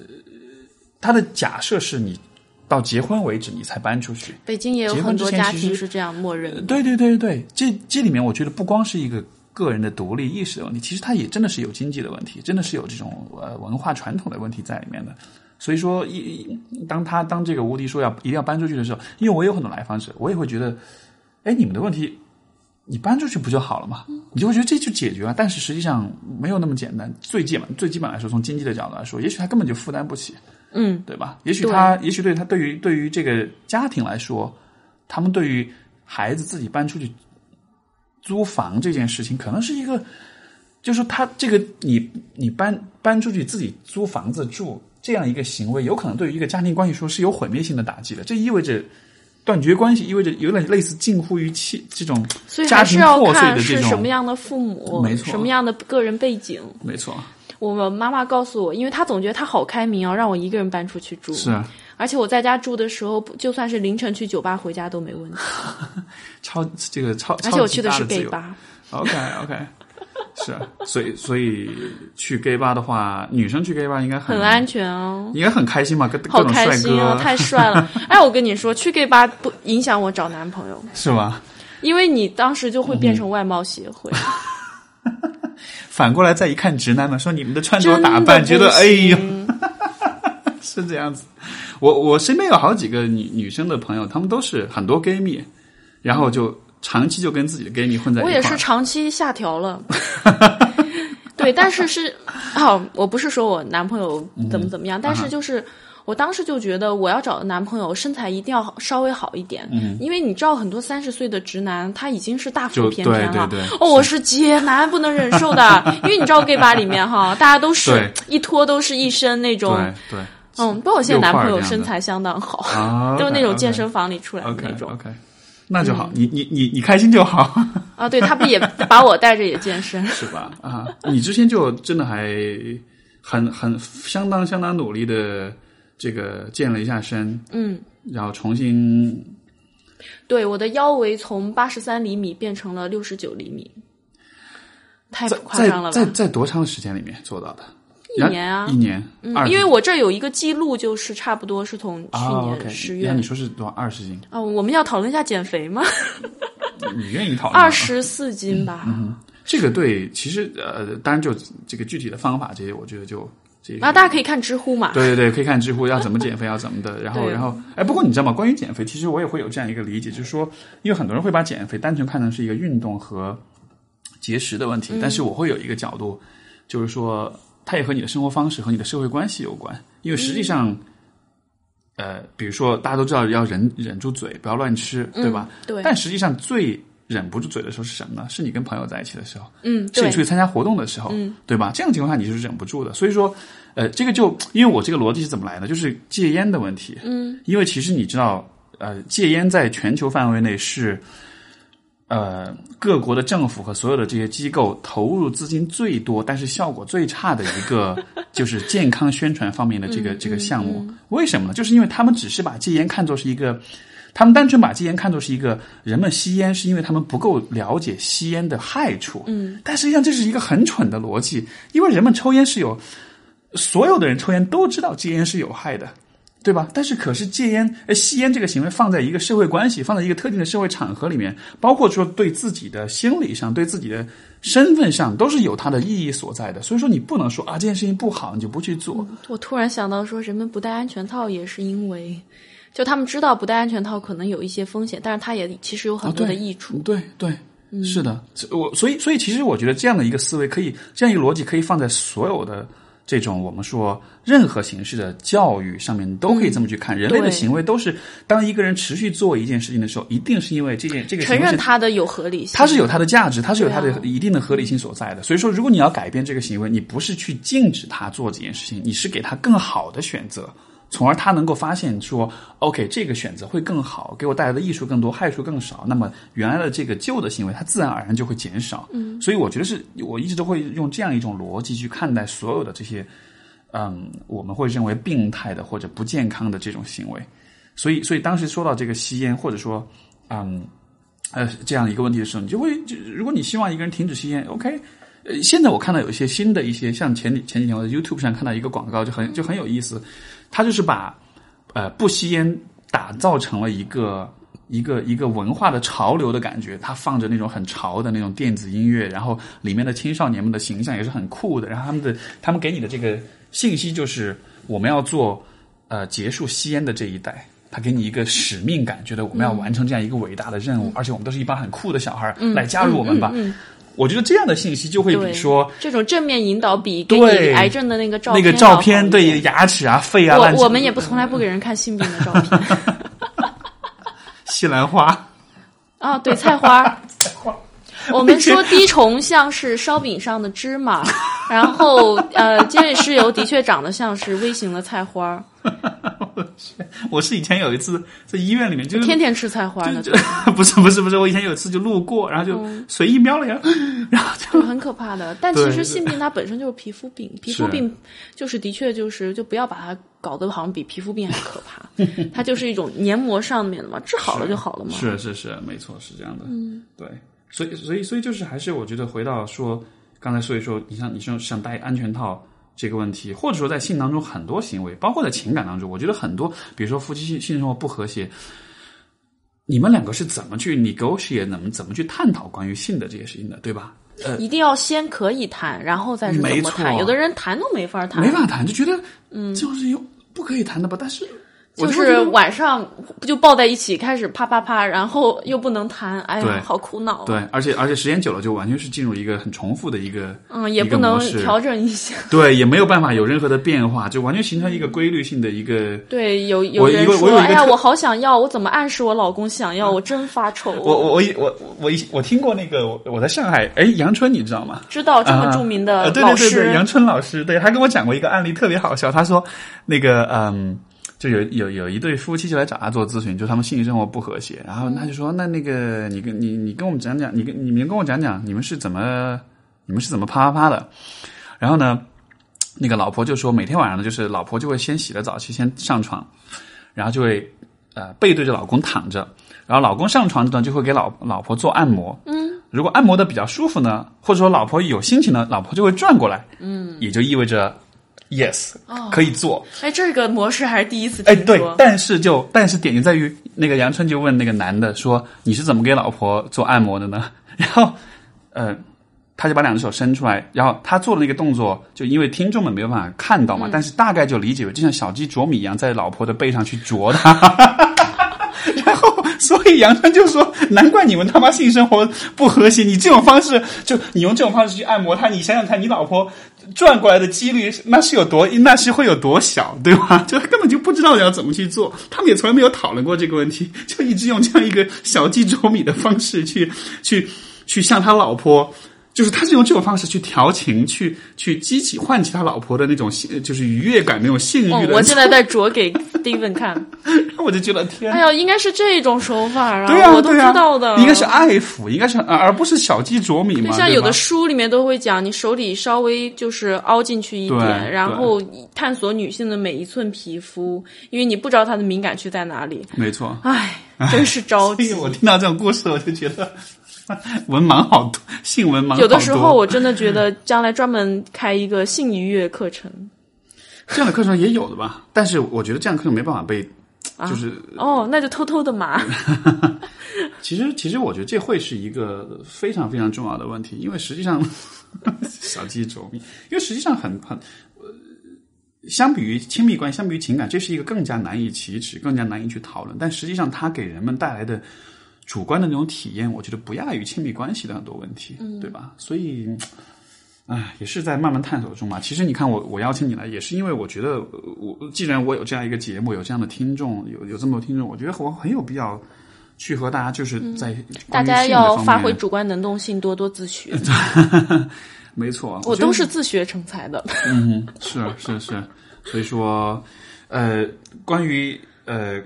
他的假设是你。到结婚为止，你才搬出去。北京也有很多家庭是这样默认。对对对对对，这这里面我觉得不光是一个个人的独立意识的问题，其实它也真的是有经济的问题，真的是有这种呃文化传统的问题在里面的。所以说，一当他当这个吴迪说要一定要搬出去的时候，因为我有很多来访者，我也会觉得，哎，你们的问题，你搬出去不就好了嘛？你就会觉得这就解决了。但是实际上没有那么简单。最基本最基本来说，从经济的角度来说，也许他根本就负担不起。嗯，对吧？也许他，也许对他，对于对于这个家庭来说，他们对于孩子自己搬出去租房这件事情，可能是一个，就是他这个你你搬搬出去自己租房子住这样一个行为，有可能对于一个家庭关系说是有毁灭性的打击的。这意味着断绝关系，意味着有点类似近乎于妻这种家庭破碎的这种什么样的父母，没错，什么样的个人背景，没错。我妈妈告诉我，因为她总觉得她好开明哦，让我一个人搬出去住。是啊，而且我在家住的时候，就算是凌晨去酒吧回家都没问题。超这个超，而且我去的是 gay 吧。OK OK，是啊，所以所以去 gay 吧的话，女生去 gay 吧应该很安全哦，应该很开心嘛，跟好开心哦，太帅了！哎，我跟你说，去 gay 吧不影响我找男朋友，是吗？因为你当时就会变成外貌协会。反过来再一看，直男们说你们的穿着打扮，觉得哎呦，是这样子。我我身边有好几个女女生的朋友，她们都是很多 gay 蜜，然后就长期就跟自己的 gay 蜜混在一块。我也是长期下调了，对，但是是哦，我不是说我男朋友怎么怎么样，但是就是。我当时就觉得，我要找的男朋友身材一定要稍微好一点，嗯因为你知道很多三十岁的直男他已经是大腹便便了。哦，我是姐男不能忍受的，因为你知道 gay 吧里面哈，大家都是一脱都是一身那种。对，嗯，不过我现在男朋友身材相当好，都是那种健身房里出来的那种。OK，那就好，你你你你开心就好。啊，对他不也把我带着也健身是吧？啊，你之前就真的还很很相当相当努力的。这个健了一下身，嗯，然后重新，对我的腰围从八十三厘米变成了六十九厘米，太夸张了吧？在在多长时间里面做到的？一年啊，一年，嗯二，因为我这有一个记录，就是差不多是从去啊年十月那你说是多少？二十斤？啊，我们要讨论一下减肥吗？你愿意讨论吗？二十四斤吧。这个对，其实呃，当然就这个具体的方法这些，我觉得就这些。啊，大家可以看知乎嘛。对对对，可以看知乎要怎么减肥，要怎么的，然后然后，哎，不过你知道吗？关于减肥，其实我也会有这样一个理解，就是说，因为很多人会把减肥单纯看成是一个运动和节食的问题，但是我会有一个角度，就是说，它也和你的生活方式和你的社会关系有关，因为实际上。呃，比如说，大家都知道要忍忍住嘴，不要乱吃，对吧？对但实际上，最忍不住嘴的时候是什么呢？是你跟朋友在一起的时候。嗯，是你出去参加活动的时候，嗯对吧？这样情况下你就是忍不住的。所以说，呃，这个就因为我这个逻辑是怎么来的，就是戒烟的问题。嗯，因为其实你知道，呃，戒烟在全球范围内是，呃，各国的政府和所有的这些机构投入资金最多，但是效果最差的一个就是健康宣传方面的这个、这个项目。为什么呢？就是因为他们只是把戒烟看作是一个。他们单纯把戒烟看作是一个人们吸烟，是因为他们不够了解吸烟的害处。嗯，但实际上这是一个很蠢的逻辑，因为人们抽烟是有，所有的人抽烟都知道戒烟是有害的，对吧？但是可是戒烟、呃吸烟这个行为放在一个社会关系，放在一个特定的社会场合里面，包括说对自己的心理上、对自己的身份上，都是有它的意义所在的。所以说你不能说啊这件事情不好，你就不去做。我突然想到说，人们不戴安全套也是因为，就他们知道不戴安全套可能有一些风险，但是它也其实有很多的益处。对对，是的，我所以所以其实我觉得这样的一个思维可以，这样一个逻辑可以放在所有的这种我们说任何形式的教育上面都可以这么去看。人类的行为都是，当一个人持续做一件事情的时候，一定是因为这件这个承认它的有合理性，它是有它的价值，它是有它的一定的合理性所在的。所以说，如果你要改变这个行为，你不是去禁止他做这件事情，你是给他更好的选择，从而他能够发现说，OK，这个选择会更好，给我带来的益处更多，害处更少。那么原来的这个旧的行为，它自然而然就会减少。嗯，所以我觉得是我一直都会用这样一种逻辑去看待所有的这些，嗯，我们会认为病态的或者不健康的这种行为。所以，所以当时说到这个吸烟，或者说，嗯。呃，这样一个问题的时候，你就会，就如果你希望一个人停止吸烟，OK，呃，现在我看到有一些新的一些，像前几前几天我在 YouTube 上看到一个广告，就很就很有意思，他就是把呃不吸烟打造成了一个一个一个文化的潮流的感觉，他放着那种很潮的那种电子音乐，然后里面的青少年们的形象也是很酷的，然后他们的他们给你的这个信息就是我们要做呃结束吸烟的这一代。他给你一个使命感，觉得我们要完成这样一个伟大的任务，而且我们都是一帮很酷的小孩儿，来加入我们吧。我觉得这样的信息就会比说这种正面引导比给你癌症的那个照那个片要好照片对牙齿啊、肺啊，我我们也不从来不给人看性病的照片 西兰花。啊，对菜花。我们说滴虫像是烧饼上的芝麻，然后呃，尖锐湿疣的确长得像是微型的菜花，我是以前有一次在医院里面，就是天天吃菜花呢，就 不是不是不是，我以前有一次就路过，然后就随意瞄了一下，然后就就很可怕的。但其实性病它本身就是皮肤病，皮肤病就是的确就是就不要把它搞得好像比皮肤病还可怕，它就是一种黏膜上面的嘛，治好了就好了嘛。是是是，没错，是这样的。嗯，对，所以所以所以就是还是我觉得回到说刚才所以说，你像你说想戴安全套这个问题，或者说在性当中很多行为，包括在情感当中，我觉得很多，比如说夫妻性性生活不和谐。你们两个是怎么去 negotiate，怎么怎么去探讨关于性的这些事情的，对吧？呃，一定要先可以谈，然后再是怎么谈。有的人谈都没法谈，没法谈，就觉得嗯，就是有不可以谈的吧？但是我就是晚上不就抱在一起开始啪啪啪，然后又不能谈，哎呀，好苦恼。，对，而且而且时间久了，就完全是进入一个很重复的一个嗯，也不能调整一下。对，也没有办法有任何的变化，就完全形成一个规律性的一个。对，有有人说，哎呀，我好想要，我怎么暗示我老公想要？我真发愁。我我我一我我一我听过那个我我在上海，哎，杨春你知道吗？知道这么啊著名的对对对，杨春老师，对他跟我讲过一个案例，特别好笑。他说，那个嗯，就有有有一对夫妻就来找他做咨询，就他们性生活不和谐，然后他就说，那那个你跟你你跟我们讲讲，你跟你们跟我讲讲，你们是怎么你们是怎么啪啪啪的？然后呢，那个老婆就说，每天晚上呢，就是老婆就会先洗了澡去先上床，然后就会呃背对着老公躺着，然后老公上床呢就会给老老婆做按摩，嗯，如果按摩的比较舒服呢，或者说老婆有心情呢，老婆就会转过来，嗯，也就意味着 yes，可以做。哎，这个模式还是第一次听。哎，对，但是就但是点就在于那个杨春就问那个男的说：“你是怎么给老婆做按摩的呢？” 然后，呃，他就把两只手伸出来，然后他做的那个动作，就因为听众们没有办法看到嘛，但是大概就理解为就像小鸡啄米一样，在老婆的背上去啄它。然后，所以杨春就说：“难怪你们他妈性生活不和谐，你这种方式，就你用这种方式去按摩他，你想想看，你老婆转过来的几率那是有多，那是会有多小，对吧？就他根本就不知道要怎么去做，他们也从来没有讨论过这个问题，就一直用这样一个小鸡啄米的方式去去去向他老婆。”就是他是用这种方式去调情，去去激起唤起他老婆的那种性，就是愉悦感，那种性欲的。我现在在 啄给 Steven 看，我就觉得天，哎呀，应该是这种手法啊！对呀，我都知道的，应该是爱抚，应该是而不是小鸡啄米嘛。像有的书里面都会讲，你手里稍微就是凹进去一点，然后探索女性的每一寸皮肤，因为你不知道她的敏感区在哪里。没错，唉，真是着 急。我听到这种故事，我就觉得。文盲好多，性文盲有的时候我真的觉得将来专门开一个性愉悦课程，这样的课程也有的吧？但是我觉得这样课程没办法被，就是哦，那就偷偷的嘛。其实，其实我觉得这会是一个非常非常重要的问题，因为实际上 小鸡啄米，因为实际上很很呃，相比于亲密关系，相比于情感，这是一个更加难以启齿、更加难以去讨论。但实际上，它给人们带来的。主观的那种体验，我觉得不亚于亲密关系的很多问题，对吧？所以，唉，也是在慢慢探索中嘛。其实你看，我我邀请你来，也是因为我觉得，我既然我有这样一个节目，有这样的听众，有有这么多听众，我觉得我很有必要去和大家就是在大家要发挥主观能动性，多多自学。没错，我都是自学成才的。嗯，是是是，所以说，呃，关于呃。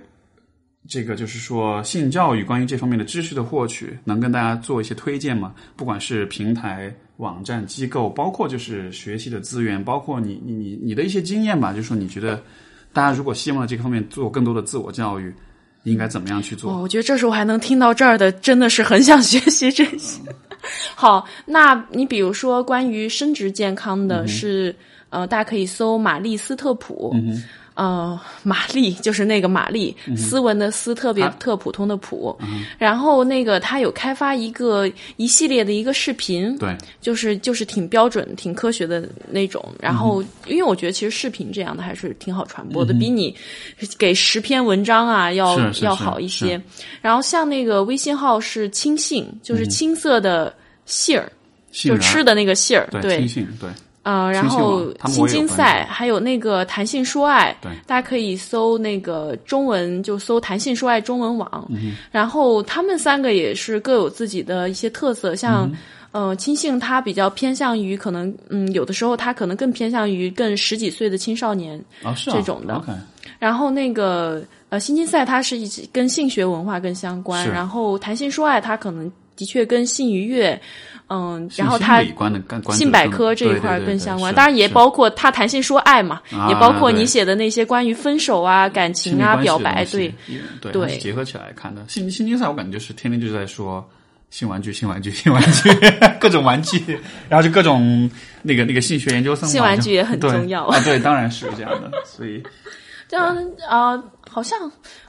这个就是说，性教育关于这方面的知识的获取，能跟大家做一些推荐吗？不管是平台、网站、机构，包括就是学习的资源，包括你你你你的一些经验吧。就是说，你觉得大家如果希望在这个方面做更多的自我教育，应该怎么样去做？我觉得这时候还能听到这儿的，真的是很想学习这些。好，那你比如说关于生殖健康的，是呃，大家可以搜玛丽斯特普。呃，玛丽就是那个玛丽，斯文的斯，特别特普通的普。然后那个他有开发一个一系列的一个视频，对，就是就是挺标准、挺科学的那种。然后，因为我觉得其实视频这样的还是挺好传播的，比你给十篇文章啊要要好一些。然后像那个微信号是青杏，就是青色的杏儿，就吃的那个杏儿，对，青嗯，然后新金赛还有那个谈性说爱，对，大家可以搜那个中文，就搜谈性说爱中文网。然后他们三个也是各有自己的一些特色，像呃，亲性他比较偏向于可能，嗯，有的时候他可能更偏向于更十几岁的青少年这种的。然后那个呃，新金赛它是一跟性学文化更相关，然后谈性说爱它可能的确跟性愉悦。嗯，然后他性百科这一块更相关，当然也包括他谈性说爱嘛，也包括你写的那些关于分手啊、感情啊、表白，对对，结合起来看的。性性竞赛，我感觉就是天天就是在说性玩具、性玩具、性玩具，各种玩具，然后就各种那个那个性学研究生，性玩具也很重要啊，对，当然是这样的，所以 这样啊，好像，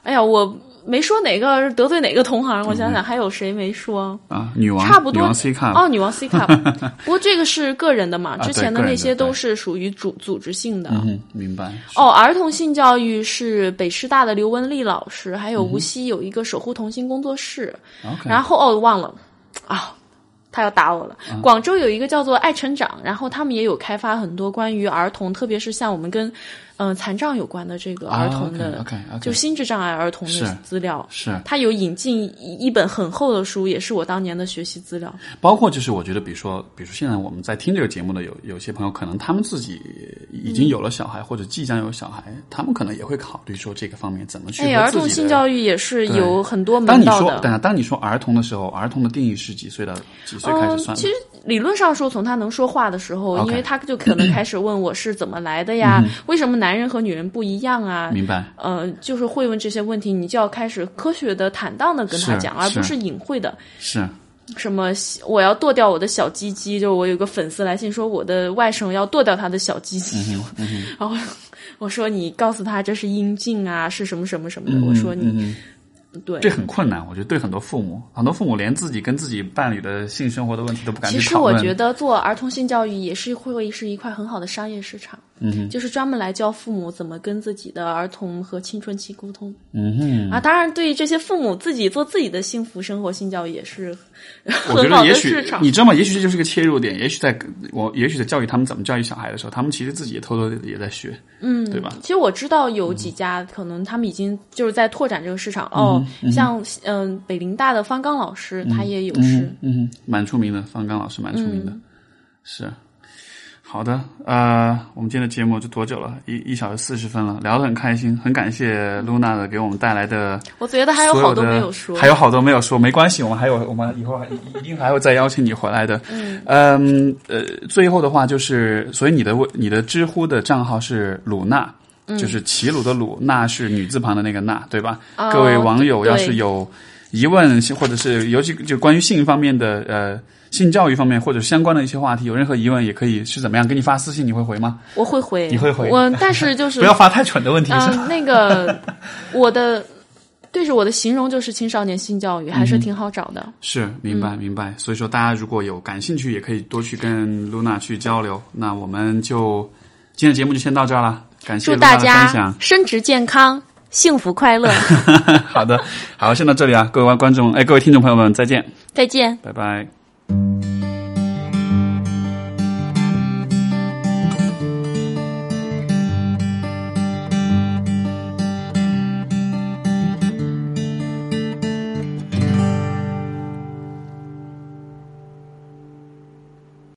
哎呀，我。没说哪个得罪哪个同行，我想想还有谁没说啊？女王差不多，女王 C 卡哦，女王 C 卡。不过这个是个人的嘛，之前的那些都是属于组组织性的。嗯，明白。哦，儿童性教育是北师大的刘文丽老师，还有无锡有一个守护童心工作室。然后哦，忘了啊，他要打我了。广州有一个叫做爱成长，然后他们也有开发很多关于儿童，特别是像我们跟。嗯，残障有关的这个儿童的，就心智障碍儿童的资料，是他有引进一本很厚的书，也是我当年的学习资料。包括就是我觉得，比如说，比如说现在我们在听这个节目的有有些朋友，可能他们自己已经有了小孩，或者即将有小孩，他们可能也会考虑说这个方面怎么去。哎，儿童性教育也是有很多门道的。当你说，等下，当你说儿童的时候，儿童的定义是几岁到几岁开始算？其实理论上说，从他能说话的时候，因为他就可能开始问我是怎么来的呀？为什么男人和女人不？一样啊，明白。呃，就是会问这些问题，你就要开始科学的、坦荡的跟他讲，而不是隐晦的。是，什么我要剁掉我的小鸡鸡，就我有个粉丝来信说我的外甥要剁掉他的小鸡鸡，然后我说你告诉他这是阴茎啊，是什么什么什么的，我说你。对，这很困难。我觉得对很多父母，很多父母连自己跟自己伴侣的性生活的问题都不敢其实我觉得做儿童性教育也是会是一块很好的商业市场。嗯，就是专门来教父母怎么跟自己的儿童和青春期沟通。嗯哼，啊，当然，对于这些父母自己做自己的幸福生活性教育也是我觉得也许你知道吗？也许这就是个切入点。也许在我，也许在教育他们怎么教育小孩的时候，他们其实自己也偷偷的也在学。嗯，对吧？其实我知道有几家可能他们已经就是在拓展这个市场哦，像嗯北林大的方刚老师，他也有是嗯，蛮出名的。方刚老师蛮出名的，是。好的，呃，我们今天的节目就多久了？一一小时四十分了，聊得很开心，很感谢露娜的给我们带来的。我觉得还有好多没有说，还有好多没有说，没关系，我们还有，我们以后还一定还会再邀请你回来的。嗯，嗯，呃，最后的话就是，所以你的你的知乎的账号是鲁娜，就是齐鲁的鲁，娜是女字旁的那个娜，对吧？各位网友要是有疑问，或者是尤其就关于性方面的，呃。性教育方面或者相关的一些话题，有任何疑问也可以是怎么样给你发私信，你会回吗？我会回，你会回我，但是就是 不要发太蠢的问题。嗯，那个我的对着我的形容就是青少年性教育，还是挺好找的。是，明白明白。所以说，大家如果有感兴趣，也可以多去跟露娜去交流。那我们就今天的节目就先到这儿了，感谢大家生殖健康，幸福快乐。好的，好，先到这里啊，各位观众，哎，各位听众朋友们，再见，再见，拜拜。Thank you.